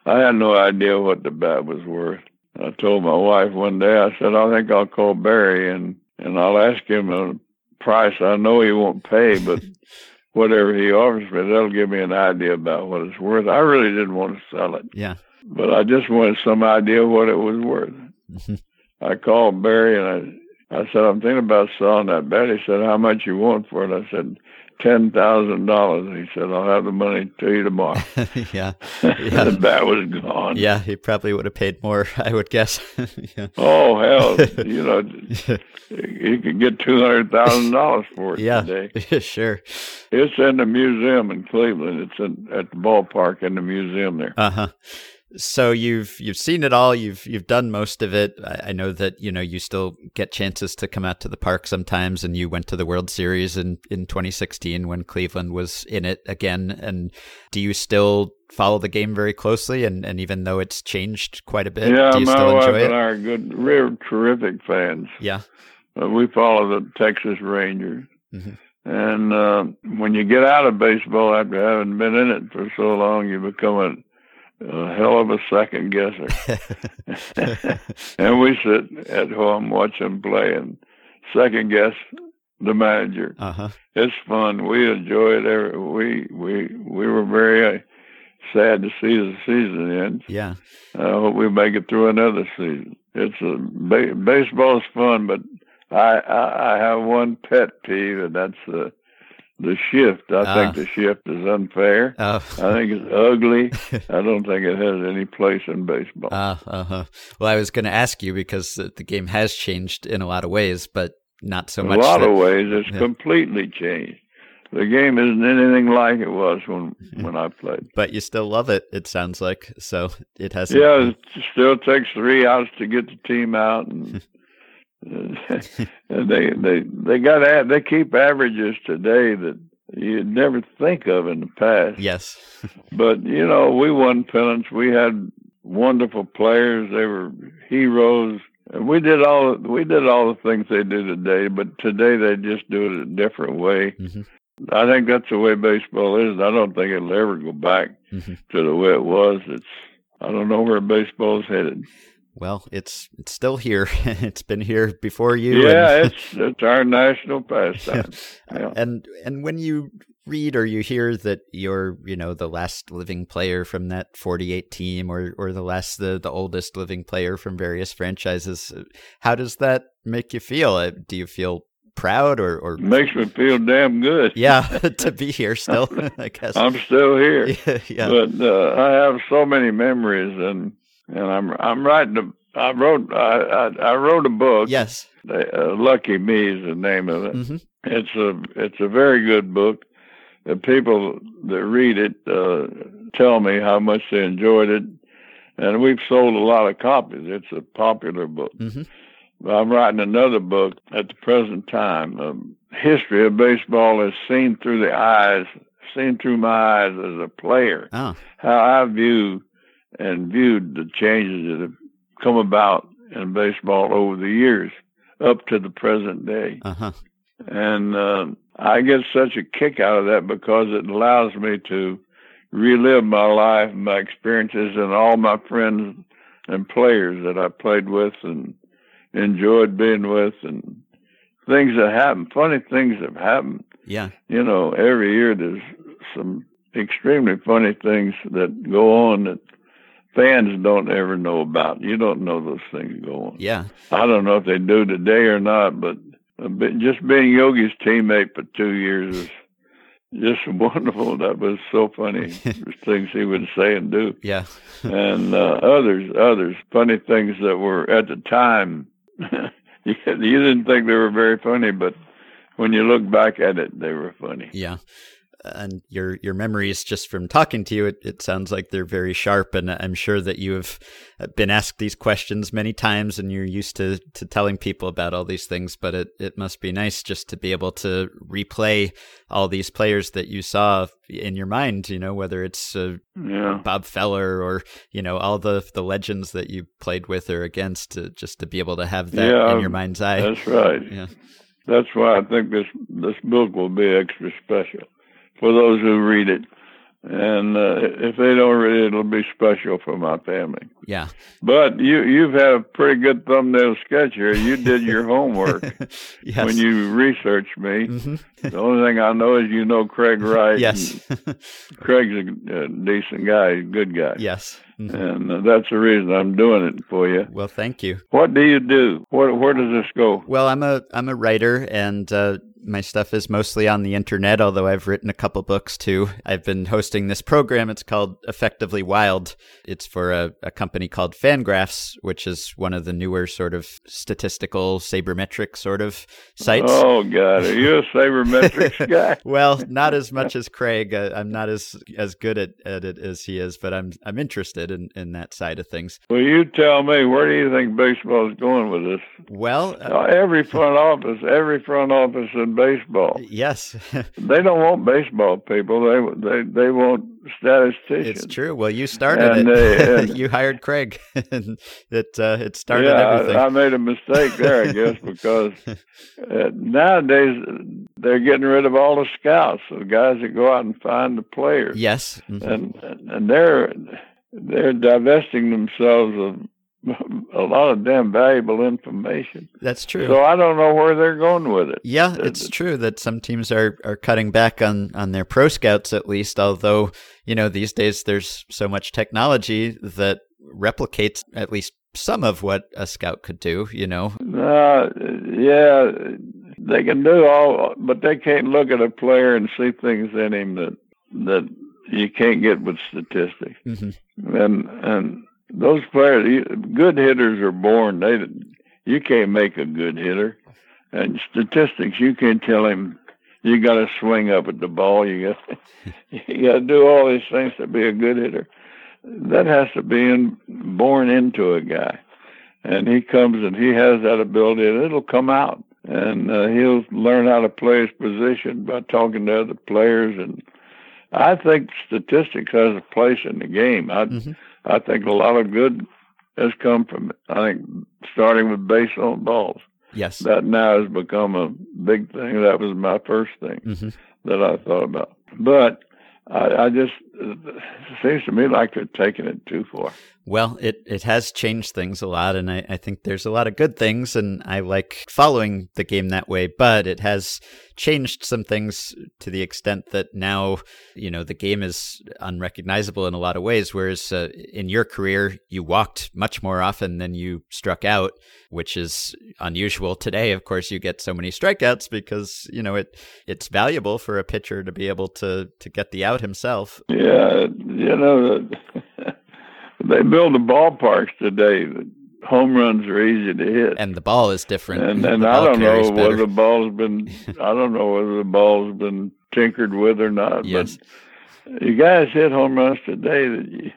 I had no idea what the bat was worth. I told my wife one day, I said, I think I'll call Barry and, and I'll ask him a price I know he won't pay, but [LAUGHS] whatever he offers me, that'll give me an idea about what it's worth. I really didn't want to sell it, Yeah. but I just wanted some idea what it was worth. Mhm. I called Barry and I, I said, I'm thinking about selling that bat. He said, How much you want for it? I said, ten thousand dollars. He said, I'll have the money to you tomorrow. [LAUGHS] yeah. [LAUGHS] Yeah. the bat was gone. Yeah, he probably would have paid more, [LAUGHS] I would guess. yeah. Oh hell, you know, he could get two hundred thousand dollars for it yeah. today. sure. It's in the museum in Cleveland. It's in, at the ballpark in the museum there. Uh-huh. So you've you've seen it all. You've you've done most of it. I, I know that you know you still get chances to come out to the park sometimes, and you went to the World Series in in 2016 when Cleveland was in it again. And do you still follow the game very closely? And and even though it's changed quite a bit, yeah, do you my still wife enjoy and it? I are good, real terrific fans. Yeah. Uh, we follow the Texas Rangers. Mhm. And uh, when you get out of baseball after having been in it for so long, you become a, a hell of a second guesser. [LAUGHS] and we sit at home, watch them play, and second guess the manager. uh huh. It's fun. We enjoy it. Every, we we we were very uh, sad to see the season end. Yeah. I hope we make it through another season. It's a ba- baseball's fun, but I, I I have one pet peeve, and that's the the shift. I Ah. think the shift is unfair. Oh. I think it's ugly. I don't think it has any place in baseball. Uh, uh-huh. Well, I was going to ask you because the game has changed in a lot of ways, but not so In much. a lot that- of ways, it's Yeah. completely changed. The game isn't anything like it was when Mm-hmm. when I played. but you still love it. It sounds like so. It hasn't. Yeah, it still takes three outs to get the team out, and [LAUGHS] [LAUGHS] they they they got they keep averages today that you'd never think of in the past. Yes. [LAUGHS] But you know, we won pennants. We had wonderful players. They were heroes. And we did all we did all the things they do today, but today they just do it a different way. Mhm. I think that's the way baseball is. I don't think it'll ever go back Mhm. to the way it was. It's I don't know where baseball's headed. Well, it's it's still here. [LAUGHS] it's been here before you. Yeah, and, [LAUGHS] it's it's our national pastime. [LAUGHS] Yeah. and and when you read or you hear that you're you know the last living player from that 48 team or or the last the the oldest living player from various franchises, how does that make you feel? Uh, Do you feel proud or or Makes me feel damn good. yeah to be here still? I guess. I'm still here. yeah, yeah. but uh, I have so many memories, and and I'm I'm writing. A, I wrote I, I I wrote a book. yes. Uh, Lucky Me is the name of it. hmm It's a it's a very good book. The people that read it uh, tell me how much they enjoyed it, and we've sold a lot of copies. It's a popular book. hmm I'm writing another book at the present time. Um, history of baseball is seen through the eyes, seen through my eyes as a player Oh. how I view and viewed the changes that have come about in baseball over the years up to the present day. Uh huh. And uh, I get such a kick out of that because it allows me to relive my life, my experiences, and all my friends and players that I played with and enjoyed being with, and things that happen, funny things have happened Yeah. you know, every year there's some extremely funny things that go on that fans don't ever know about. You don't know those things going. Yeah. I don't know if they do today or not, but just being Yogi's teammate for two years is just [LAUGHS] wonderful. That was so funny. [LAUGHS] things he would say and do, Yeah. and uh, others, others funny things that were at the time. [LAUGHS] you you didn't think they were very funny, but when you look back at it, they were funny. Yeah. And your your memories just from talking to you, it, it sounds like they're very sharp, and I'm sure that you have been asked these questions many times, and you're used to, to telling people about all these things. But it, it must be nice just to be able to replay all these players that you saw in your mind. You know, whether it's uh, Yeah. Bob Feller or you know all the the legends that you played with or against, to, just to be able to have that Yeah, in your mind's eye. That's right. Yeah. That's why I think this this book will be extra special for those who read it. and uh, if they don't read it, it'll be special for my family. Yeah. But you you've had a pretty good thumbnail sketch here. You did your homework [LAUGHS] yes. when you researched me. hmm The only thing I know is you know Craig Wright. yes. Craig's a, decent guy, good guy. yes. Mhm. And uh, that's the reason I'm doing it for you. Well, thank you. What do you do? Where where does this go? Well, I'm a I'm a writer, and uh, my stuff is mostly on the internet. Although I've written a couple books too. I've been hosting this program. It's called Effectively Wild. It's for a, a company called FanGraphs, which is one of the newer sort of statistical sabermetric sort of sites. Oh God, are you a sabermetrics [LAUGHS] guy? well, not as much as Craig. Uh, I'm not as as good at, at it as he is, but I'm I'm interested in, in that side of things. Well, you tell me. Where do you think baseball is going with this? Well, uh, Uh, every front office, every front office in baseball, yes, [LAUGHS] they don't want baseball people. They they they want statisticians. it's true. Well, you started And, it. uh, [LAUGHS] and- you hired Craig, [LAUGHS] and it uh, it started yeah, everything. I, I made a mistake there, I guess, because uh, nowadays they're getting rid of all the scouts, the guys that go out and find the players, yes, mhm. and and they're they're divesting themselves of a lot of damn valuable information. that's true. So I don't know where they're going with it. Yeah, it's true that some teams are, are cutting back on, on their pro scouts at least, although, you know, these days there's so much technology that replicates at least some of what a scout could do, you know. Uh, yeah, they can do all, but they can't look at a player and see things in him that that you can't get with statistics. hmm And and those players, good hitters are born. They you can't make a good hitter, and statistics you can't tell him. You got to swing up at the ball. You got [LAUGHS] you got to do all these things to be a good hitter. That has to be in, born into a guy, and he comes and he has that ability, and it'll come out, and uh, he'll learn how to play his position by talking to other players. And I think statistics has a place in the game. I Mhm. I think a lot of good has come from it. I think starting with base on balls. Yes. That now has become a big thing. That was my first thing hmm that I thought about. But I, I just seems to me like they're taking it too far. Well, it, it has changed things a lot, and I, I think there's a lot of good things, and I like following the game that way, but it has changed some things to the extent that now, you know, the game is unrecognizable in a lot of ways, whereas uh, in your career, you walked much more often than you struck out, which is unusual today. Of course, you get so many strikeouts because, you know, it it's valuable for a pitcher to be able to, to get the out himself. Yeah, Uh, you know, [LAUGHS] they build the ballparks today. Home runs are easy to hit. And the ball is different. and and I don't know carries whether the ball's been I don't know whether the ball's been tinkered with or not. Yes. But you guys hit home runs today that you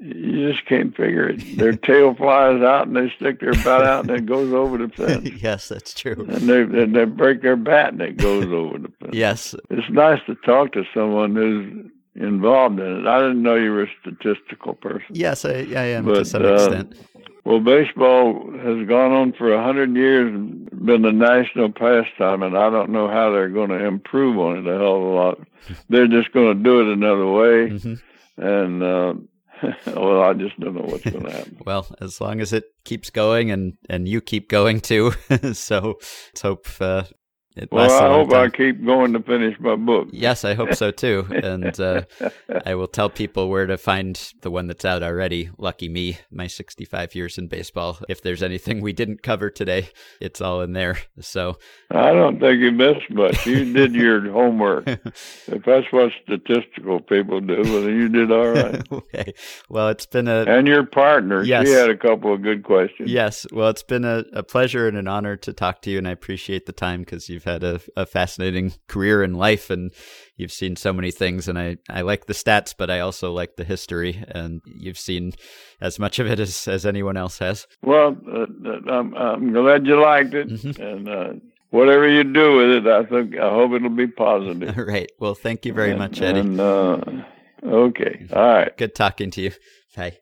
you just can't figure it. Their [LAUGHS] tail flies out and they stick their bat out and it goes over the fence. [LAUGHS] yes, that's true. And they and they break their bat and it goes over the fence. Yes, It's nice to talk to someone who's involved in it. I didn't know you were a statistical person. yes, I, I am to But, some uh, extent. Well, baseball has gone on for a hundred years and been the national pastime, and I don't know how they're going to improve on it a hell of a lot. They're just going to do it another way, hmm and uh, [LAUGHS] well, I just don't know what's going to happen. [LAUGHS] Well, as long as it keeps going and and you keep going too, [LAUGHS] so let's hope uh, Well, I hope I keep going to finish my book. Yes, I hope so too. [LAUGHS] And uh, I will tell people where to find the one that's out already. Lucky me, my 65 years in baseball. If there's anything we didn't cover today, it's all in there. So, I don't think you missed much. You [LAUGHS] did your homework. If that's what statistical people do, well, you did all right. [LAUGHS] okay. Well, it's been a And your partner, Yes. she had a couple of good questions. Yes. Well, it's been a, a pleasure and an honor to talk to you, and I appreciate the time because you've had a, a fascinating career in life and you've seen so many things. And I, I like the stats, but I also like the history, and you've seen as much of it as, as anyone else has. Well, uh, uh, I'm, I'm glad you liked it, Mhm. and uh, whatever you do with it, I think I hope it'll be positive. All [LAUGHS] right. Well, thank you very And- much, Eddie. And, uh, okay, all right. Good talking to you. Bye.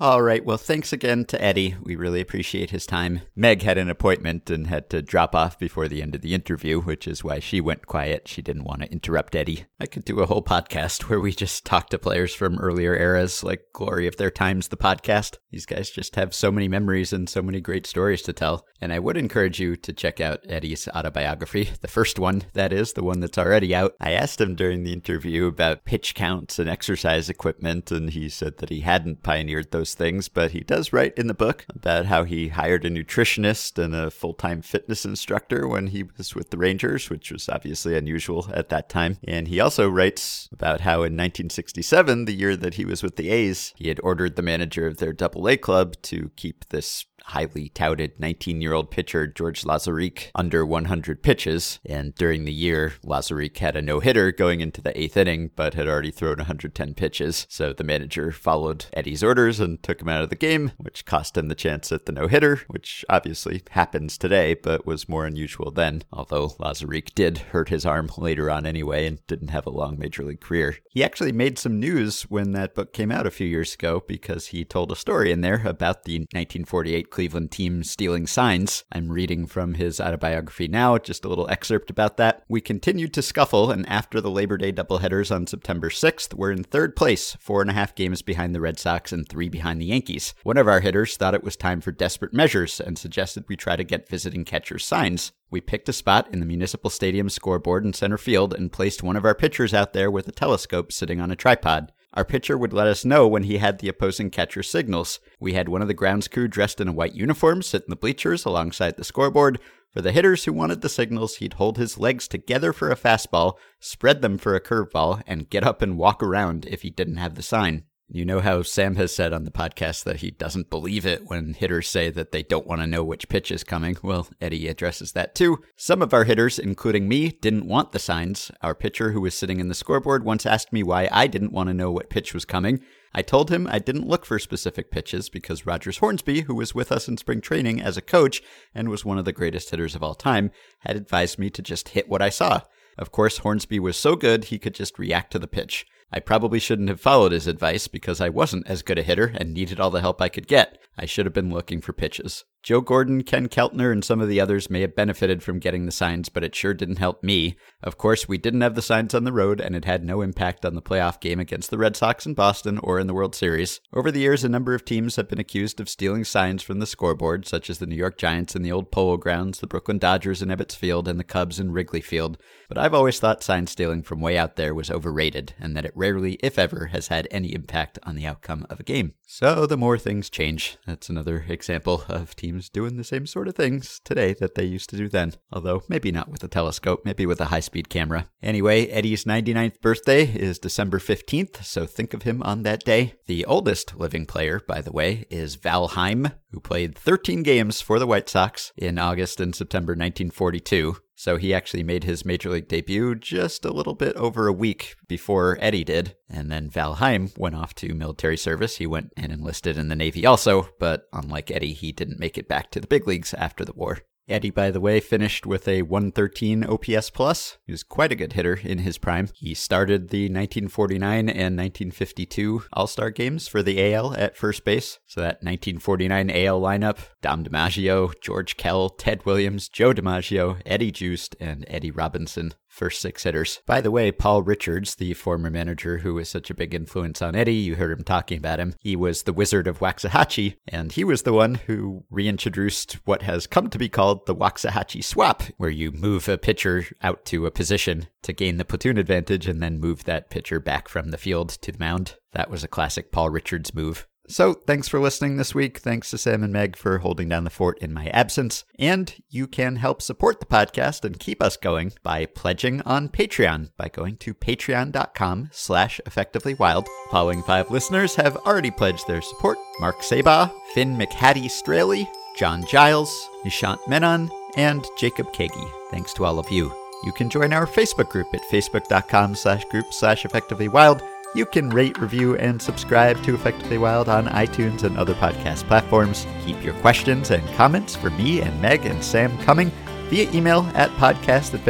All right. Well, thanks again to Eddie. We really appreciate his time. Meg had an appointment and had to drop off before the end of the interview, which is why she went quiet. She didn't want to interrupt Eddie. I could do a whole podcast [LAUGHS] where we just talk to players from earlier eras, like Glory of Their Times, the podcast. These guys just have so many memories and so many great stories to tell. And I would encourage you to check out Eddie's autobiography, the first one, that is, the one that's already out. I asked him during the interview about pitch counts and exercise equipment, and he said that he hadn't pioneered those things, but he does write in the book about how he hired a nutritionist and a full time fitness instructor when he was with the Rangers, which was obviously unusual at that time. And he also writes about how in 1967, the year that he was with the A's, he had ordered the manager of their double A club to keep this highly touted 19 year old pitcher George Lauzerique under 100 pitches. And during the year, Lauzerique had a no hitter going into the eighth inning, but had already thrown 110 pitches. So the manager followed Eddie's orders and took him out of the game, which cost him the chance at the no hitter, which obviously happens today, but was more unusual then. Although Lauzerique did hurt his arm later on anyway and didn't have a long major league career. He actually made some news when that book came out a few years ago because he told a story in there about the 1948 Cleveland team stealing signs. I'm reading from his autobiography now, just a little excerpt about that. We continued to scuffle, and after the Labor Day doubleheaders on September 6th, we're in third place, four and a half games behind the Red Sox and three behind the Yankees. One of our hitters thought it was time for desperate measures and suggested we try to get visiting catchers signs. We picked a spot in the Municipal Stadium scoreboard in center field and placed one of our pitchers out there with a telescope sitting on a tripod. Our pitcher would let us know when he had the opposing catcher signals. We had one of the grounds crew dressed in a white uniform sit in the bleachers alongside the scoreboard. For the hitters who wanted the signals, he'd hold his legs together for a fastball, spread them for a curveball, and get up and walk around if he didn't have the sign. You know how Sam has said on the podcast that he doesn't believe it when hitters say that they don't want to know which pitch is coming. Well, Eddie addresses that too. Some of our hitters, including me, didn't want the signs. Our pitcher, who was sitting in the scoreboard, once asked me why I didn't want to know what pitch was coming. I told him I didn't look for specific pitches because Rogers Hornsby, who was with us in spring training as a coach and was one of the greatest hitters of all time, had advised me to just hit what I saw. Of course, Hornsby was so good he could just react to the pitch. I probably shouldn't have followed his advice because I wasn't as good a hitter and needed all the help I could get. I should have been looking for pitches. Joe Gordon, Ken Keltner, and some of the others may have benefited from getting the signs, but it sure didn't help me. Of course, we didn't have the signs on the road, and it had no impact on the playoff game against the Red Sox in Boston or in the World Series. Over the years, a number of teams have been accused of stealing signs from the scoreboard, such as the New York Giants in the old Polo Grounds, the Brooklyn Dodgers in Ebbets Field, and the Cubs in Wrigley Field. But I've always thought sign stealing from way out there was overrated, and that it rarely, if ever, has had any impact on the outcome of a game. So the more things change, that's another example of teams doing the same sort of things today that they used to do then. Although maybe not with a telescope, maybe with a high speed camera. Anyway, Eddie's 99th birthday is December 15th, so think of him on that day. The oldest living player, by the way, is Val Heim, who played 13 games for the White Sox in August and September 1942. So he actually made his major league debut just a little bit over a week before Eddie did. And then Val Heim went off to military service. He went and enlisted in the Navy also, but unlike Eddie, he didn't make it back to the big leagues after the war. Eddie, by the way, finished with a 113 OPS plus. He was quite a good hitter in his prime. He started the 1949 and 1952 All Star games for the AL at first base. So that 1949 AL lineup Dom DiMaggio, George Kell, Ted Williams, Joe DiMaggio, Eddie Joost, and Eddie Robinson first six hitters. By the way, Paul Richards, the former manager who was such a big influence on Eddie, you heard him talking about him. He was the Wizard of Waxahachie, and he was the one who reintroduced what has come to be called the Waxahachie swap, where you move a pitcher out to a position to gain the platoon advantage and then move that pitcher back from the field to the mound. That was a classic Paul Richards move. So, thanks for listening this week. Thanks to Sam and Meg for holding down the fort in my absence. And you can help support the podcast and keep us going by pledging on Patreon by going to patreon.com slash effectivelywild. Following five listeners have already pledged their support. Mark Sabah, Finn McHattie Straley, John Giles, Nishant Menon, and Jacob Kagi. Thanks to all of you. You can join our Facebook group at facebook.com slash group slash effectivelywild you can rate, review, and subscribe to Effectively Wild on iTunes and other podcast platforms. Keep your questions and comments for me and Meg and Sam coming via email at podcast at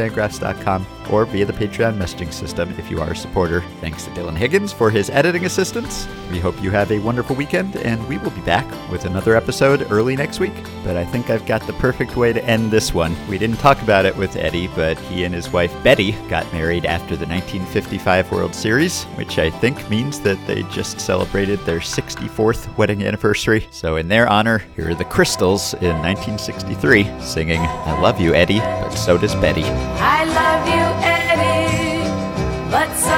or via the Patreon messaging system if you are a supporter. Thanks to Dylan Higgins for his editing assistance. We hope you have a wonderful weekend, and we will be back with another episode early next week. But I think I've got the perfect way to end this one. We didn't talk about it with Eddie, but he and his wife Betty got married after the 1955 World Series, which I think means that they just celebrated their 64th wedding anniversary. So, in their honor, here are the Crystals in 1963 singing, I love you, Eddie, but so does Betty. I love you, but